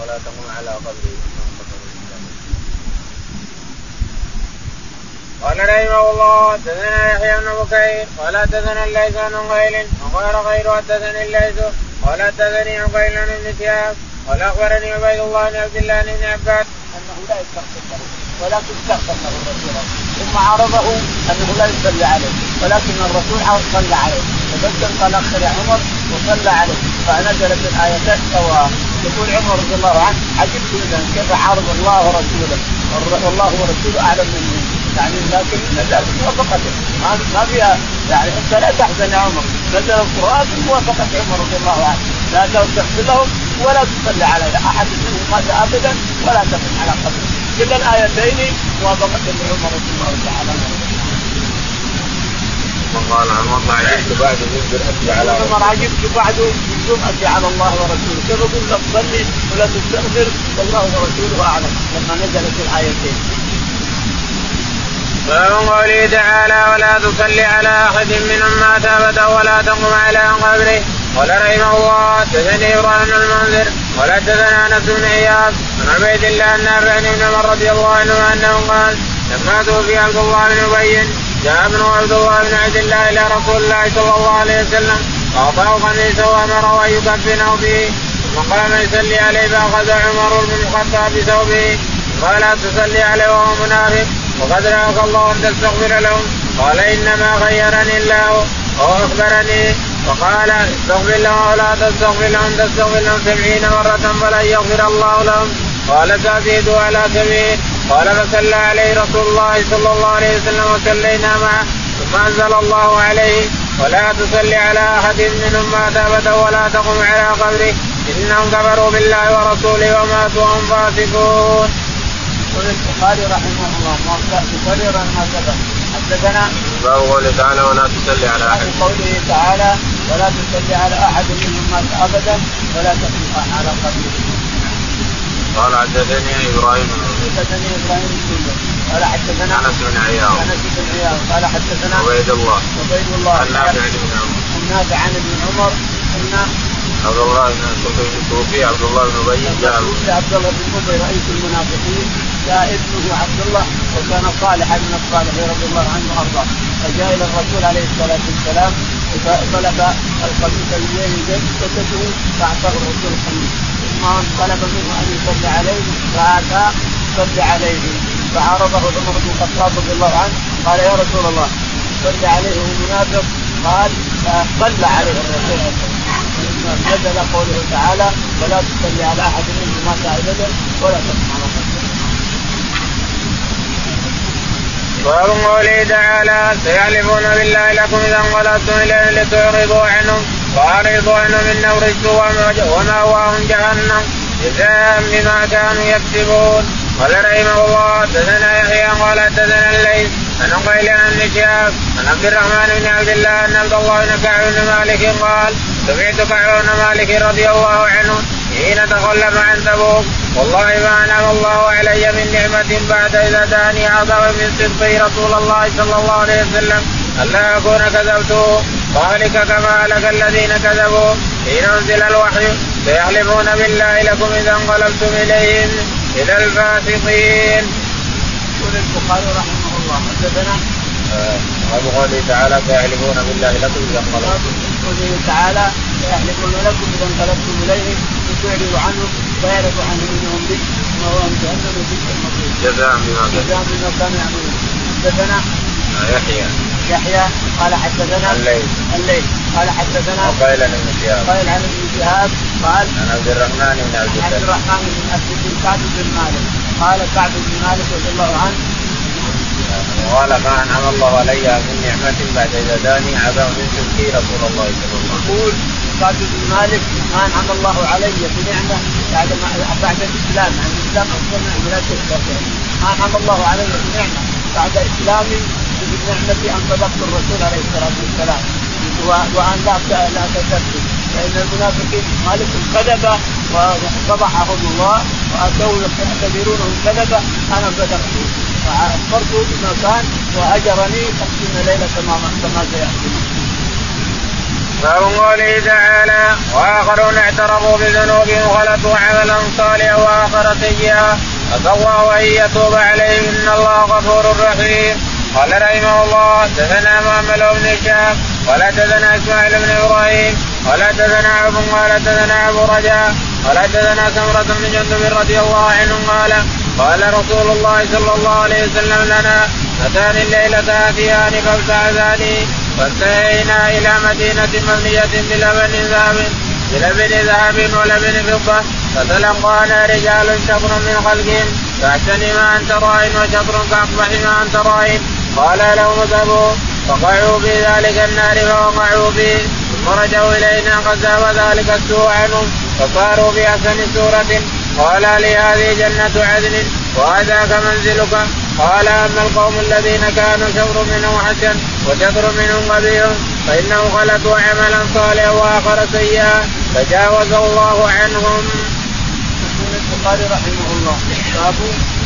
ولا تقم على قبره قال رحمه الله حدثنا يحيى بن بكير قال حدثنا الليث بن غيل وقال غير حدثني الليث قال حدثني عقيل بن شهاب قال أخبرني عبيد الله بن عبد الله بن عباس. أنه لا يستغفر ولكن استغفر له الرسول ثم عرضه أنه لا يصلي عليه ولكن الرسول صلى عليه. فبدل قال اخر يا عمر وصلى عليه. فنزلت الايتان سواء يقول عمر رضي الله عنه عجبت اذا كيف عارض الله ورسوله؟ والله ورسوله أعلم مني يعني لكن لكن موافقته ما ما فيها يعني انت لا تحزن يا عمر. نزل القران بموافقه عمر رضي الله عنه. لا تستغفر لهم ولا تصلي على أحد منهم مات آبدا ولا تقم على قبره. كلا الآيتين موافقه لعمر رضي الله تعالى عنه وقال عمر عجبت بعد بالجرأة على عمر عجبت بعد بالجرأة على الله ورسوله. كيف أقول لا تصلي ولا تستغفر؟ والله ورسوله أعلم. لما نزلت الآيتين. باب قوله تعالى ولا تصلي على أحد منهم مات ابدا ولا تقم على قبره. قال رحمه الله حدثني إبراهيم بن المنذر. ولا حدثنا أنس بن اياب عن عبيد الله النافع بن عمر رضي الله عنه انه قال لما توفي عبد الله بن أبي جاء ابن عبد الله بن عبد الله إلى رسول الله صلى الله عليه وسلم فأعطاه قميصه وامره أن يكفنه به. ثم قام يصلي عليه فاخذ عمر بن الخطاب بثوبه. قال تصلي عليه وهو منافق. وقد راك الله أن تستغفر لهم. قال إنما غيرني الله أو أخبرني. وقال استغفر لهم ولا تستغفر لهم تستغفر لهم سبعين مرة فلن يغفر الله لهم. قال تزيد على سبيل. قال فصلى عليه رسول الله صلى الله عليه وسلم وصلينا معه. ثم أنزل الله عليه. ولا تصلي على أحد منهم مات ابدا ولا تقم على قبره. إنهم كفروا بالله ورسوله وماتوا وهم فاسقون. يقول البخاري رحمه الله مكررا ما سبق حدثنا باب قوله تعالى ولا تصلي على أحد. قوله تعالى ولا تصلي على أحد منهم مات أبدا ولا تقم على قبره. قال حدثني إبراهيم. حدثني إبراهيم بن قال حدثنا أنس بن عياض. أنس بن عياض. قال حدثنا عبيد الله. عبيد الله. عن نافع بن عمر. النافع عن ابن عمر. أن عبد الله بن توفي عبد الله بن أبي جاء عبد الله بن أبي رئيس المنافقين جاء ابنه عبد الله وكان صالحا من الصالحين رضي الله عنه وأرضاه. فجاء إلى الرسول عليه الصلاة والسلام فطلب القميص الذي جسده فأعطاه الرسول القميص. ثم طلب منه أن يصلي عليه فآتى صلي عليه. فعرضه عمر بن الخطاب رضي الله عنه قال يا رسول الله صلي عليه وهو منافق. قال صلى عليه الرسول نزل قوله تعالى ولا تصلي على أحد منهم مات ابدا ولا تقم على باب قوله تعالى سيحلفون بالله لكم إذا انقلبتم اليهم لتعرضوا عنهم وأعرضوا عنهم انهم رجس وماواهم جهنم جزاء بما كانوا يكسبون. قال رحمه الله حدثنا يحيى قال حدثنا الليث عن قيل عن شهاب عن عبد الرحمن بن عبد الله أن عبد الله بن كعب بن مالك قال سمعت كعب بن مالك رضي الله عنه حين تخلف عن تبوك. والله ما انعم الله علي من نعمة بعد إذا داني اعظم من صدق رسول الله صلى الله عليه وسلم الا أكون كذبته. ذلك كما هلك الذين كذبوا. حين أنزل الوحي سيحلفون بالله لكم إذا انقلبتم إليهم. إلى الفاسقين. يقول البخاري رحمه الله حدثنا باب قوله تعالى سيحلفون بالله لكم إذا انقلبتم. قوله تعالى سيحلفون لكم إذا انقلبتم اليهم وتعرضوا عنهم فيعرض عنهم إنهم بك وهم جهنم وبئس المصير. جزاء بما جزاء بما كانوا يعملون. حدثنا يحيى. يحيى قال حدثنا الليل. الليل. قال حدثنا وقيل عن ابن شهاب. قال عن ابن شهاب قال عن عبد الرحمن بن عبد عبد الله الرحمن بن عبد بن كعب بن مالك. قال كعب بن مالك رضي الله عنه قال ما أنعم الله علي من نعمة بعد إذا داني عذاب من تلقي رسول الله صلى الله عليه وسلم. يقول كعب بن مالك ما أنعم الله علي بنعمة بعد ما بعد الإسلام يعني الإسلام نعمه لا تشرك ما أنعم الله علي بنعمة بعد اسلامي بالنعمه أن صدقت الرسول عليه الصلاة والسلام. وأن لا لا تكذب فإن المنافقين مالك كذب وفضحهم الله وأتوا يعتبرونهم كذبة أنا صدقت. فاخبرته بما كان وهجرني خمسين ليلة كما كما سيأتي. باب قوله تعالى وآخرون اعترفوا بذنوبهم وخلطوا عملا صالحا وآخر سيئا. عسى الله ان يتوب عليهم. إن الله غفور رحيم. قال رحمه الله دثنا محمد بن هشام ولا دثنا إسماعيل بن إبراهيم ولا دثنا ابو قال دثنا أبو رجاء ولا دثنا سمرة بن جندب رضي الله عنه قال قال رسول الله صلى الله عليه وسلم لنا أتاني الليلة اتيان فابتعثاني فانتهينا إلى مدينة مبنية بلبن ذهب بلبن ذهب ولبن فضة. فتلقانا رجال شطر من خلقهم. فاحسن ما أنت راين وشطر كاقبح ما أنت راين قال لهم اذهبوا. فقعوا في ذلك النار فوقعوا فيه. ثم رجعوا إلينا قد ذهب ذلك السوء عنهم. فصاروا بأحسن سوره قال لي هذه جنة عدن وهذاك منزلك قال أما القوم الذين كانوا شطر منهم حسن وشطر منهم قبيح فإنهم خلطوا عملا صالحا وآخر سيئا تجاوز الله عنهم. يقول البخاري رحمه الله باب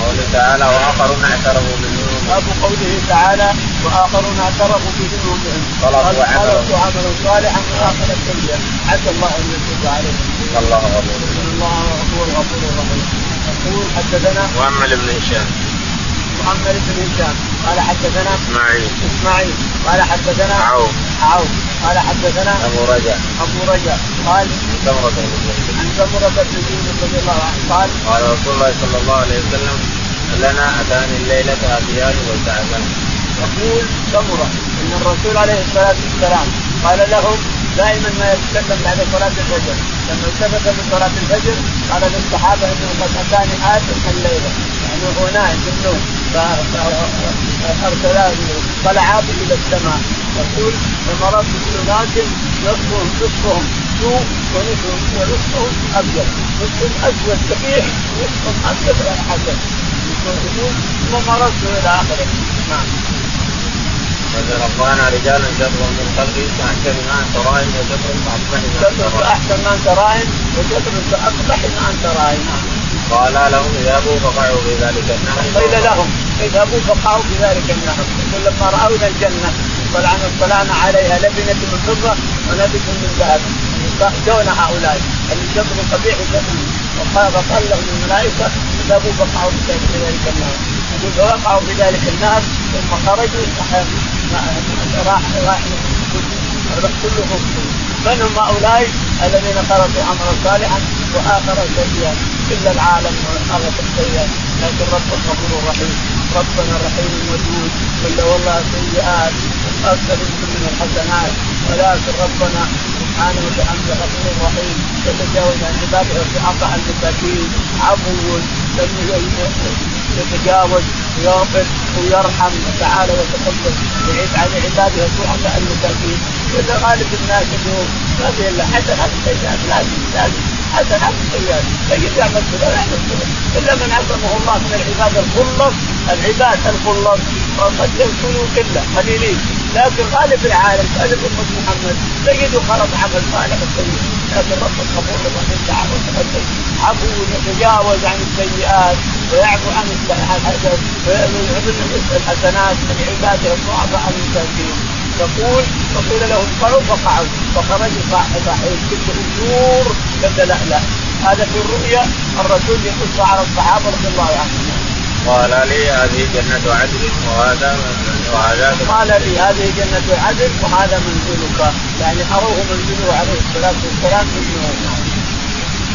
قوله تعالى وآخرون اعترفوا بذنوبهم باب قوله تعالى وآخرون اعترفوا بذنوبهم خلطوا عملا صالحا وآخر سيئا. عسى الله أن يتوب عليهم. الله غفور الله هو الغفور الرحيم. يقول حدثنا محمد بن هشام. محمد بن هشام. قال حدثنا إسماعيل. إسماعيل. قال حدثنا عوف. عوف. قال حدثنا أبو رجاء. أبو رجاء. قال سمرة بن جندب عن سمرة بن رضي الله عنه. قال قال رسول الله صلى الله عليه وسلم لنا اتاني الليلة اتيان والتعبان يقول سمرة إن الرسول عليه الصلاة والسلام قال لهم دائما ما يتكلم بعد صلاة الفجر. لما التفت من صلاة الفجر قال للصحابة إنه قد أتاني آت الليلة. يعني هو نائم في النوم. فارسلا طلعا إلى السماء. يقول فمررت بأناس نصفهم نصفهم سوء ونصفهم ونصفهم أبيض. نصفهم أسود كبير ونصفهم ابيض حسن. يقول مررت إلى آخره. نعم. فتلقانا رجال شطر من خلقه ما انت راين وشطر فاقبح ما أنت فاحسن ما انت راين وشطر فاقبح ما أنت راين قال لهم اذهبوا فقعوا في ذلك النهر قيل لهم اذهبوا فقعوا في ذلك النهر لما راونا الجنة طلعنا اطلعنا عليها لبنة من فضة ونبت من ذهب. دون هؤلاء. اللي شطر قبيح وشطر وقال فقال لهم الملائكة اذهبوا فقعوا في ذلك النهر يقول فوقعوا في ذلك النهر ثم خرجوا راح راح كلهم من هم هؤلاء الذين خلقوا عملا صالحا وآخر سيئا إلا العالم خلق السيئات لكن ربك غفور رحيم. ربنا رحيم ودود. الا والله سيئات. أكثر من الحسنات. ولكن ربنا سبحانه وتعالى غفور رحيم. يتجاوز عن عباده في عطاء المساكين عفو. يتجاوز ويغفر ويرحم تعالى وتقدم يعيد على عباده الضعفاء المساكين هذا غالب الناس اليوم ما في إلا حسنات سيئات لازم لازم حسنات سيئات تجد يعمل كذا ويعمل كذا إلا من عصمه الله من العباد الخلص العباد الخلص. وقد يكونوا قله قليلين. لكن غالب العالم غالب أمة محمد تجده خلق عمل صالح سيء لكن رب الغفور الرحيم تعالى وتقدم عفو يتجاوز عن السيئات ويعفو عن الحسنات من عباده الضعفاء المساكين يقول وقيل له اطلعوا فقعوا. فخرجوا صاحب كله نور كالدلألأ هذا في الرؤيا الرسول يقص على الصحابة رضي الله عنهم. قال لي هذه جنة عدن وهذا وهذا قال لي هذه جنة عدن وهذا منزلك. يعني أروه منزله عليه الصلاة والسلام في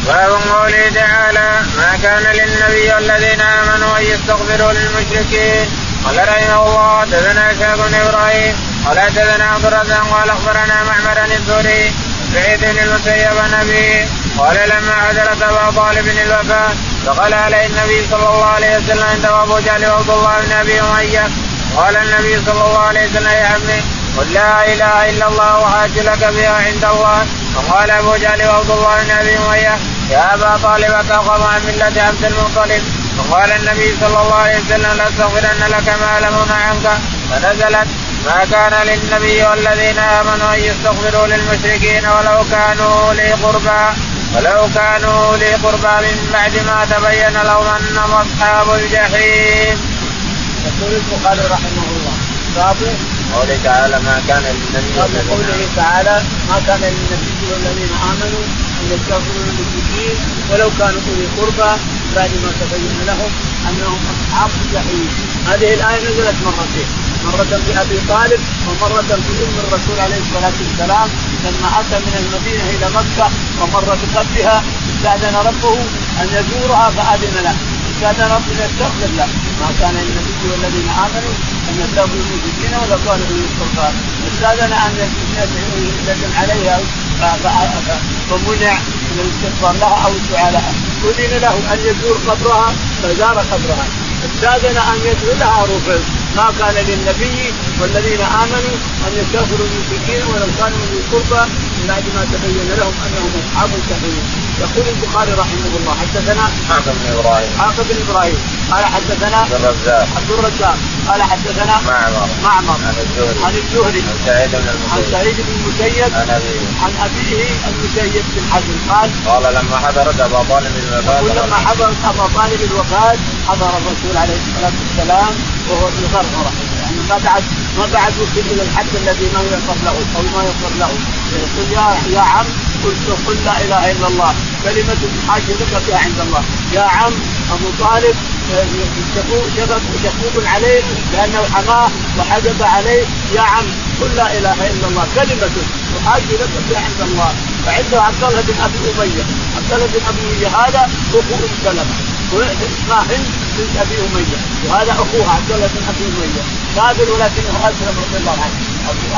باب قوله تعالى ما كان للنبي والذين آمنوا أن يستغفروا للمشركين؟ قال رحمه الله حدثنا إسحاق بن إبراهيم. قال حدثنا عبد الرزاق قال أخبرنا معمر الزهري. سعيد بن المسيب النبي قال لما حضرت أبا طالب الوفاة دخل عليه النبي صلى الله عليه وسلم عنده أبو جهل وعبد الله بن أبي أمية. قال النبي صلى الله عليه وسلم يا عمي قل لا إله إلا الله وحاج لك بها عند الله. فقال أبو جهل وعبد الله بن أبي أمية يا أبا طالب اترغب عن ملة عبد المطلب. فقال النبي صلى الله عليه وسلم لأستغفرن لك ما لم عنك فنزلت ما كان للنبي والذين آمنوا أن يستغفروا للمشركين ولو كانوا اولي قربى ولو كانوا اولي قربى من بعد ما تبين لهم أنهم أصحاب الجحيم. يقول البخاري رحمه الله قوله تعالى ما كان للنبي قوله تعالى ما كان للنبي والذين آمنوا أن يستغفروا للمشركين ولو كانوا أولي قربى بعد ما تبين لهم أنهم أصحاب الجحيم. هذه الآية نزلت مرتين. مرة بأبي طالب ومرة بأم الرسول عليه الصلاة والسلام لما أتى من المدينة إلى مكة ومر بقبلها استأذن ربه أن يزورها فأذن له. ربه أن يستغفر له. ما كان للنبي والذين آمنوا أن يستغفروا المشركين ولو كانوا في القربان استأذن أن يستأذن عليها فمنع من الاستغفار لها أو الدعاء لها أذن له أن يزور قبرها فزار قبرها. استاذن أن يدعو لها رفض ما كان للنبي والذين آمنوا أن يستغفروا المشركين ولو كانوا من القربى من بعد ما تبين لهم أنهم أصحاب الجحيم. يقول البخاري رحمه الله حدثنا حاكم بن إبراهيم. حاكم بن إبراهيم. قال حدثنا عبد الرزاق. عبد الرزاق. قال حدثنا معمر. معمر. عن الزهري. عن الزهري. عن سعيد بن عن المسيب سعيد بن المسيب. عن أبيه. عن أبيه المسيب بن حزم. قال قال لما حضرت أبا طالب الوفاة ولما حضر أبا طالب الوفاة حضر الرسول عليه الصلاة والسلام وهو في يعني ما بعد ما بعد وصل إلى الحد الذي ما يغفر له أو ما يغفر له. يقول يا يا عم قلت قل لا إله إلا الله. كلمة حاج لك بها عند الله. يا عم أبو طالب شكوك عليه لأنه حماه وحجب عليه. يا عم قل لا إله إلا الله. كلمة وحاج لك بها عند الله. فعنده عبد الله بن أبي أمية. عبد الله بن أبي أمية هذا أخو أم سلمة. هند بنت أبي أمية. وهذا أخوها عبد الله بن أبي أمية. قابل ولكنه اسلم رضي الله عنه.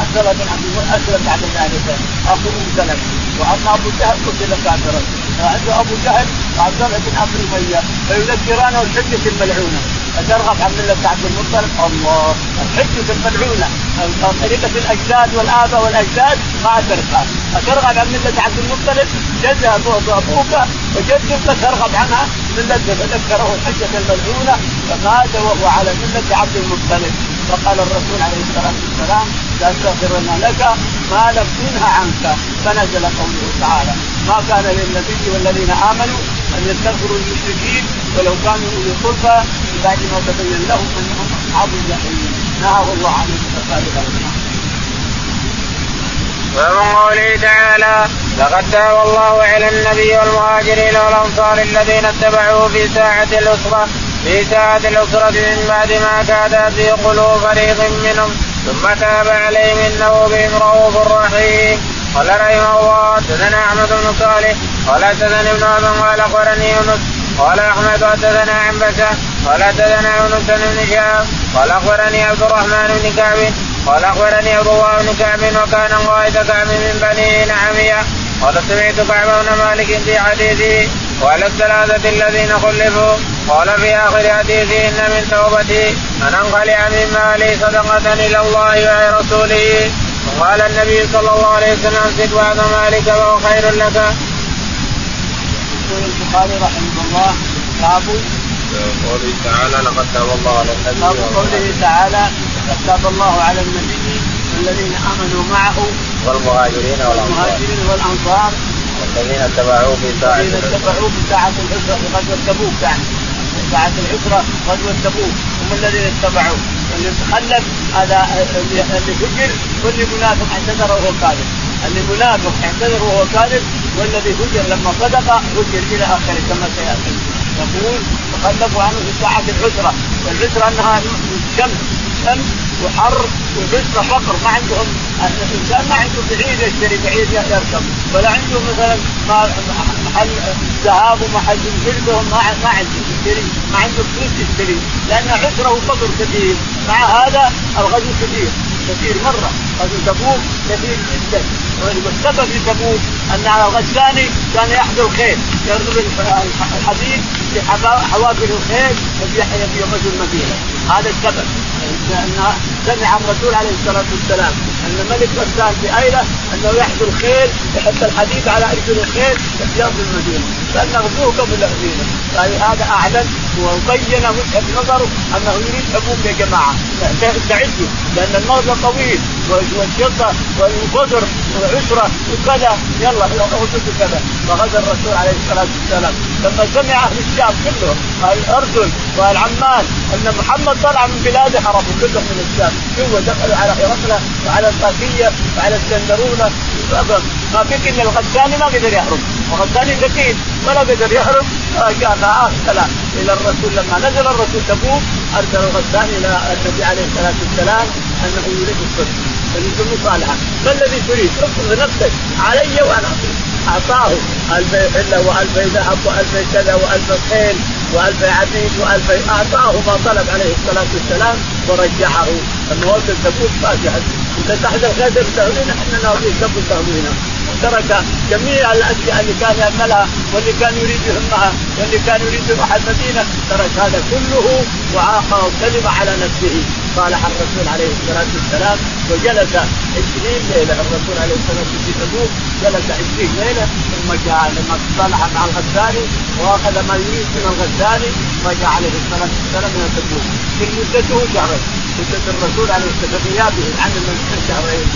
عبد الله بن ابي أسلم بعد ذلك. اخو ام سلمه وأما أبو جهل قتل كافرا. فعنده أبو جهل وعبد الله بن ابي اميه فيذكرانه الحجة الملعونة. فترغب عن مله عبد المطلب. الله الحجة الملعونة. طريقة الأجداد والآباء والأجداد ما اتركها اترغب عن مله عبد المطلب. جدها أبوك وجدك ترغب عنها. ملته فذكره الحجة الملعونة. فمات وهو على ملة عبد المطلب. فقال الرسول عليه الصلاة والسلام لاستغفرن لك ما لم تنهى عنك. فنزل قوله تعالى ما كان للنبي والذين آمنوا أن يستغفروا للمشركين ولو كانوا أولي قربى بعد ما تبين لهم أنهم أصحاب الجحيم. نهى الله عن الاستغفار ومن قوله تعالى لقد تاب الله على النبي والمهاجرين والأنصار الذين اتبعوه في ساعة الأسرة في ساعة الأسرة من بعد ما كاد في قلوب فريق منهم ثم تاب عليهم إنه بهم رؤوف رحيم. قال رحمه الله حدثنا أحمد بن صالح قال حدثني ابن أبي قال أخبرني يونس قال أحمد حدثنا عن بشر قال حدثنا يونس بن شهاب قال أخبرني عبد الرحمن بن كعب قال أخبرني عبد الله بن كعب وكان قائد كعب من بني نعمية. قال سمعت كعب بن مالك في حديثه وعلى الثلاثة الذين خلفوا قال في آخر حديثه إن من توبتي أن أنقلع من مالي صدقة إلى الله ورسوله وقال النبي صلى الله عليه وسلم امسك بعض مالك وهو خير لك. يقول البخاري رحمه الله باب قوله تعالى لقد تاب الله على النبي باب قوله تعالى لقد تاب الله على النبي والذين آمنوا معه والمهاجرين والأنصار. والمهاجرين والأنصار. والذين اتبعوه في ساعة الذين اتبعوه في ساعة العسرة في غزوة تبوك يعني. في ساعة العسرة غزوة تبوك هم الذين اتبعوه. واللي تخلف هذا اللي هجر واللي منافق اعتذر وهو كاذب. اللي منافق اعتذر وهو كاذب والذي هجر لما صدق هجر إلى آخره كما سيأتي. يقول تخلفوا عنه في ساعة العسرة. والعسرة أنها الشمس شمس وحر وبسه فقر ما عندهم الإنسان ما عنده بعيد يشتري بعيد يركب. ولا عنده مثلا محل ذهاب ومحل جلدهم ما ما عنده يشتري ما عنده فلوس يشتري. لأن عسره وفقر كثير مع هذا الغزو كثير كثير مرة. غزو تبوك كثير جدا. والسبب في تبوك أن الغساني كان يحضر الخيل يرضي الحديد حوافر الخيل في يوم المدينة هذا السبب. ان سمع الرسول عليه الصلاة والسلام أن ملك غسان في ايله أنه يحضر الخيل يحط الحديد على رجل الخيل احتياط المدينة. لأن غزوه قبل المدينة. هذا اعلن وبين وجهه نظره أنه يريد حبوب يا جماعة. استعدوا لأن المغزى طويل والشطه والقدر والعسره وكذا. يلا اغزوا كذا. فغزا الرسول عليه الصلاة والسلام. لما سمع أهل الشام كلهم الاردن واهل عمان أن محمد طلع من بلاده هربوا كلهم من الشام. جوا دخلوا على هرقله وعلى الطاكيه وعلى السندرونة. ما فيك إلا الغساني ما قدر يهرب. وغساني ذكي ولا قدر يهرب. قال معاه إلى الرسول لما نزل الرسول تبوك أرسل الغساني إلى النبي عليه الصلاة والسلام أنه يريد الصدق. يريد المصالحه ما الذي تريد؟ اطلب نفسك علي وأنا أعطاه. ألف حلة وألف ذهب وألف كذا وألف خيل وألف عبيد والف أعطاه ما طلب عليه الصلاة والسلام ورجعه لما وصل تبوك فاتحه أنت تحت الخير تهوينا إحنا ناويين قبل تهوينا ترك جميع الأشياء اللي كان ياملها واللي كان يريد يهمها واللي كان يريد يروح المدينة ترك هذا كله وعاق وكذب على نفسه. صالح الرسول عليه الصلاة والسلام وجلس 20 ليلة الرسول عليه الصلاة والسلام في تبوك جلس 20 ليلة ثم جاء لما صالح مع الغزالي وأخذ ما يريد من الغزالي وجاء عليه الصلاة والسلام من تبوك مدته شهرين مدة الرسول عليه الصلاة والسلام عن شهرين.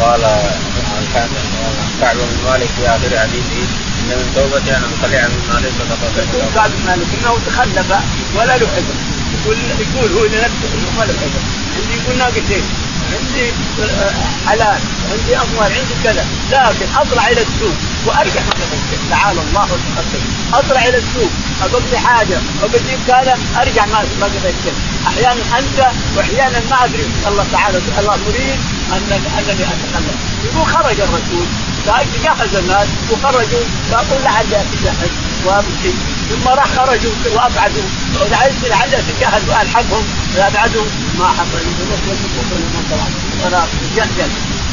قال كعب بن مالك في آخر حديثه. ان من توبتي أن انقلع من مالي صدقة. يقول كعب بن مالك إنه تخلف ولا له حزن يقول يقول هو لنفسه إنه ما له حزن عندي يقول ناقتين عندي حلال عندي أموال عندي كذا لكن أطلع إلى السوق وأرجع ما تعالى الله وتقدم أطلع إلى السوق اقضي حاجة اقضي كذا أرجع ما ما أحيانا أنت وأحيانا ما أدري. الله تعالى الله مريد أنك أنني اتخلف يقول خرج الرسول جهز الناس وخرجوا فأقول لعلي اتجهز وامشي ثم راح خرجوا وأبعدوا لعلت لعلي اتجهز والحقهم وابعدوا ما حصل أنا جهز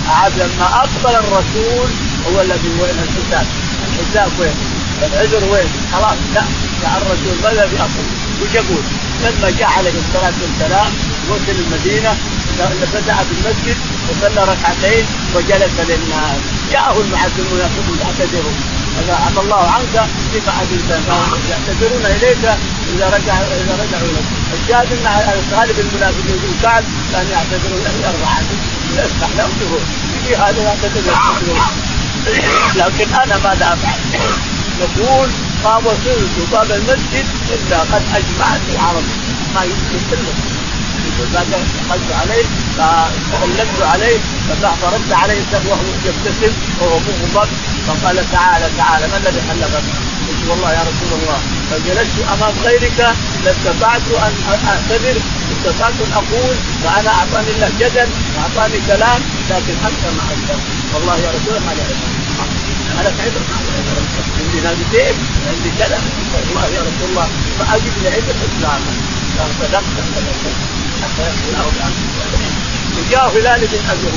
عاد لما أقبل الرسول هو الذي وين الحساب الحساب وين؟ العذر وين؟ خلاص لا جاء الرسول ما الذي أقول؟ وش يقول؟ لما جاء عليه الصلاة والسلام وصل المدينة بدا في المسجد وصلى ركعتين وجلس للناس. جاءه المعذرون يقولون اعتذروا. عفى الله عنك كيف عدلت يعتذرون إليك إذا رجع إذا رجعوا اليك الشاهد أن غالب المنافقين يقول كعب كان يعتذر له اربعه لا يسمح لهم دخول في هذا يعتذر لكن أنا ماذا أفعل؟ يقول ما وصلت باب المسجد إلا قد أجمعت العرب. ما يمكن بعد دخلت عليه فسلمت عليه فرد عليه وهو يبتسم وهو مغضب. فقال تعالى تعالى ما الذي حلفك؟ قلت والله يا رسول الله لو جلست أمام غيرك لاستطعت أن أعتذر استطعت أن أقول فانا أعطاني الله جدل وأعطاني كلام لكن أنت ما انت والله يا رسول الله ما أنا سعيد عندي ناديتين عندي كذا والله يا رسول الله لي عند الإسلام. قال صدقت. وجاء هلال بن أبي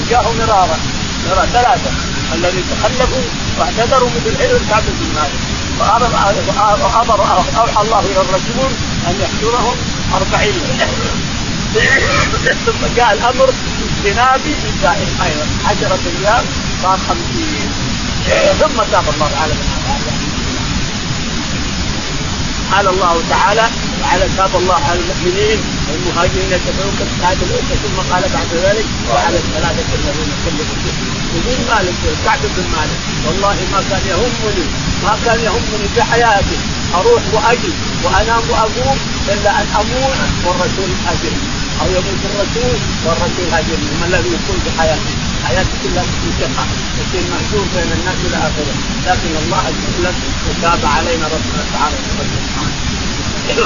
وجاء مرارا مرارا ثلاثة. الذي تخلفوا واعتذروا مثل حلم كعب بن مالك. وأمر اوحى الله إلى الرسول أن يحشرهم أربعين. ثم جاء الأمر باجتناب نسائهم أيضا. عشرة أيام صار خمسين. ثم تاب الله على قال الله تعالى وعلى تاب الله على المؤمنين والمهاجرين يتبعون هذه الامه ثم قال بعد ذلك وعلى الثلاثه الذين كلفوا يقول مالك كعب بن مالك. والله ما كان يهمني ما كان يهمني في حياتي. أروح وأجي وأنام وأقوم إلا أن أموت والرسول هاجر أو يموت الرسول والرسول هاجر ما الذي يكون في حياتي؟ حياتي كلها مشقه تصير مهزوم بين الناس إلى آخره. لكن الله عز وجل وتاب علينا ربنا تعالى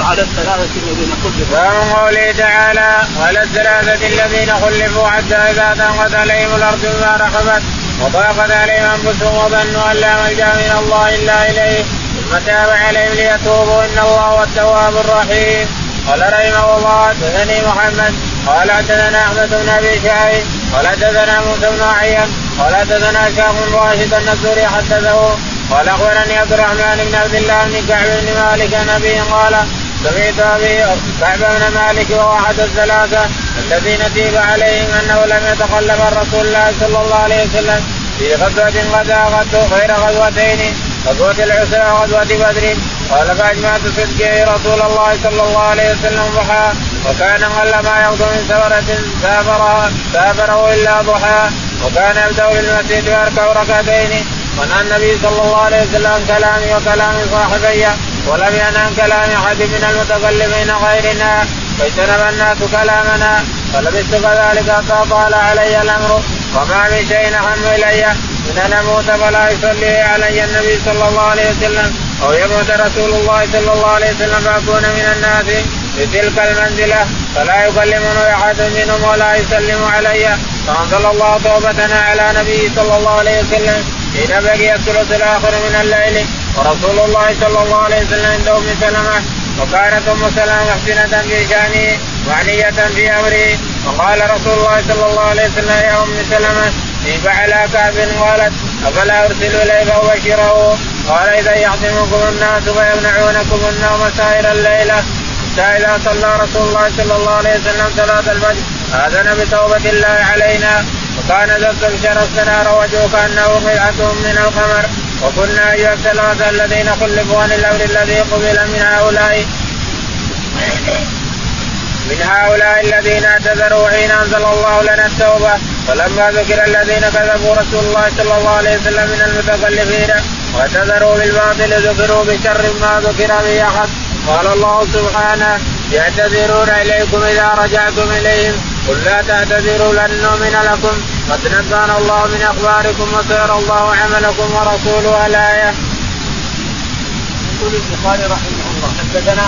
على الثلاثة الذين خلفوا. قوله تعالى وعلى الثلاثة الذين خلفوا حتى إذا ضاقت عليهم الأرض بما رحبت وضاقت عليهم أنفسهم وظنوا أن لا ملجأ من الله إلا إليه ثم تاب عليهم ليتوبوا إن الله هو التواب الرحيم قال رحمه الله حدثني محمد قال حدثنا أحمد بن أبي شعيب قال حدثنا موسى بن عيان قال حدثنا شاخ بن راشد النسوري حدثه قال أخبرني عبد الرحمن بن عبد الله بن كعب بن مالك النبي قال سمعت أبي كعب بن مالك وهو أحد الثلاثة الذين تيب عليهم أنه لم يتخلف الرسول الله صلى الله عليه وسلم في غزوة غدا غير غزوتين غزوة العسرى وغزوة بدر. قال فأجمعت صدقه رسول الله صلى الله عليه وسلم ضحى وكان قل ما يغدو من سافرها سافره إلا ضحى. وكان يبدا بالمسجد ويركع ركعتين. ونهى النبي صلى الله عليه وسلم كلامي وكلام صاحبي ولم ينهى كلام أحد من المتكلمين غيرنا فاجتنب الناس كلامنا فلبثت كذلك حتى طال علي الأمر وما من شيء اهم إلي. من إن أموت فلا يصلي علي النبي صلى الله عليه وسلم أو يموت رسول الله صلى الله عليه وسلم فأكون من الناس. في تلك المنزلة فلا يكلمني أحد منهم ولا يسلم علي. فأنزل الله توبتنا على نبي صلى الله عليه وسلم حين بقي الثلث الآخر من الليل. ورسول الله صلى الله عليه وسلم عند أم سلمة وكانت أم سلمة محسنه في شأنه معنية في أمره. وقال رسول الله صلى الله عليه وسلم يا أم سلمة كيف على كعب قالت أفلا أرسل اليه فابشره قال إذا يعظمكم الناس فيمنعونكم النوم سائر الليلة حتى إذا صلى رسول الله صلى الله عليه وسلم صلاة الفجر آذن بتوبة الله علينا وكان ذا استبشر السنار وجهه كأنه قطعه من القمر. وكنا أيها الثلاثة الذين خلفوا عن الأمر الذي قبل من هؤلاء من هؤلاء الذين اعتذروا حين أنزل الله لنا التوبة. فلما ذكر الذين كذبوا رسول الله صلى الله عليه وسلم من المتكلفين واعتذروا بالباطل ذكروا بشر ما ذكر به أحد. قال الله سبحانه يعتذرون إليكم إذا رجعتم إليهم. قل لا تعتذروا لن نؤمن لكم. قد نبأنا الله من أخباركم وسيرى الله عملكم ورسوله الآية. يقول البخاري رحمه الله حدثنا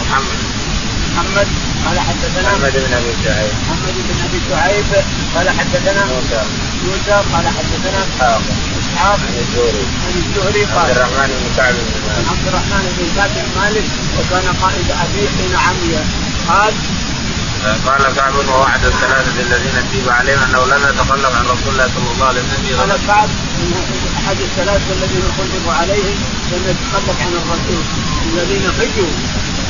محمد محمد قال حدثنا محمد بن أبي شعيب. محمد بن أبي شعيب قال حدثنا موسى. موسى قال حدثنا إسحاق. إسحاق. عن الزهري. عن الزهري عبد قال الرحمن بن كعب بن مالك. عبد الرحمن بن كعب بن مالك وكان قائد ابيه حين عمي قال قال كعب وهو أحد الثلاثة الذين تيب عليهم أنه لم يتخلف عن رسول الله صلى الله عليه وسلم. قال كعب أحد الثلاثة الذين خلفوا عليهم لم يتخلف عن الرسول. الذين فجروا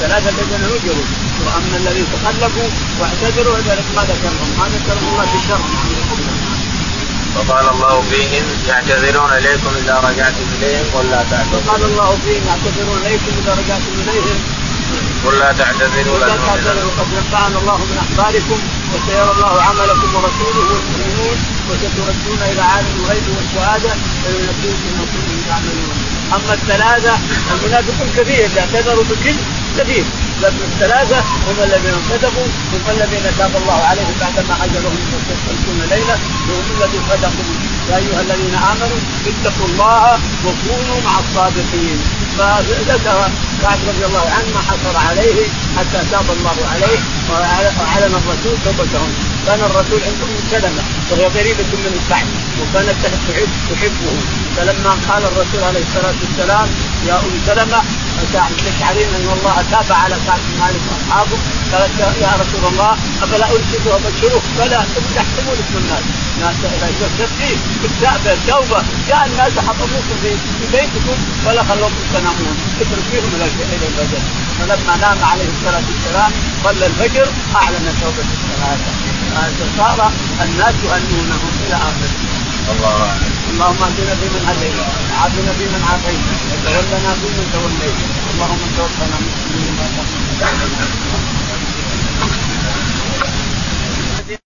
الثلاثه الذين هجروا وأما الذين تخلفوا واعتذروا ذلك ما ذكرهم. ما ذكرهم الله بشر وقال الله فيهم يعتذرون إليكم إذا رجعتم إليهم. قل لا تعتذروا. وقال الله فيهم يعتذرون إليكم إذا رجعتم إليهم. قل لا تعتذروا نؤمن تعتذروا. قد نفعنا الله من اخباركم وسيرى الله عملكم ورسوله والمؤمنون وستردون إلى عالم الغيب والشهادة فينبئكم ما كنتم تعملون أما الثلاثة المنافقون كثير اعتذروا بكل لكن الثلاثة هم الذين كذبوا هم الذين تاب الله عليهم بعدما أجلهم خمسون ليلة وهم الذين صدقوا. يا أيها الذين آمنوا اتقوا الله وكونوا مع الصادقين. فذكر سعد رضي الله عنه ما حصل عليه حتى تاب الله عليه وأعلن الرسول توبتهم كان الرسول عنده ام سلمة وهي قريبة من الكعب وكانت تحب تحبه. فلما قال الرسول عليه الصلاة والسلام يا أم سلمة تشعرين أن الله تاب على كعب بن مالك وأصحابه قالت يا رسول الله أفلا ارشد وابشره بلى تحكمون اسم الناس. ناس إذا تبكي بالتأبة التوبه جاء الناس حطموكم في بيتكم ولا خلوكم تنامون. اترك فيهم إلى الفجر فلما نام عليه الصلاة والسلام صلى الفجر أعلن توبة الثلاثة. صار الناس يهنونهم إلى آخره. الله اللهم اهدنا فيمن هديت وعافنا فيمن عافيت وتولنا فيمن توليت. اللهم توفنا مسلمين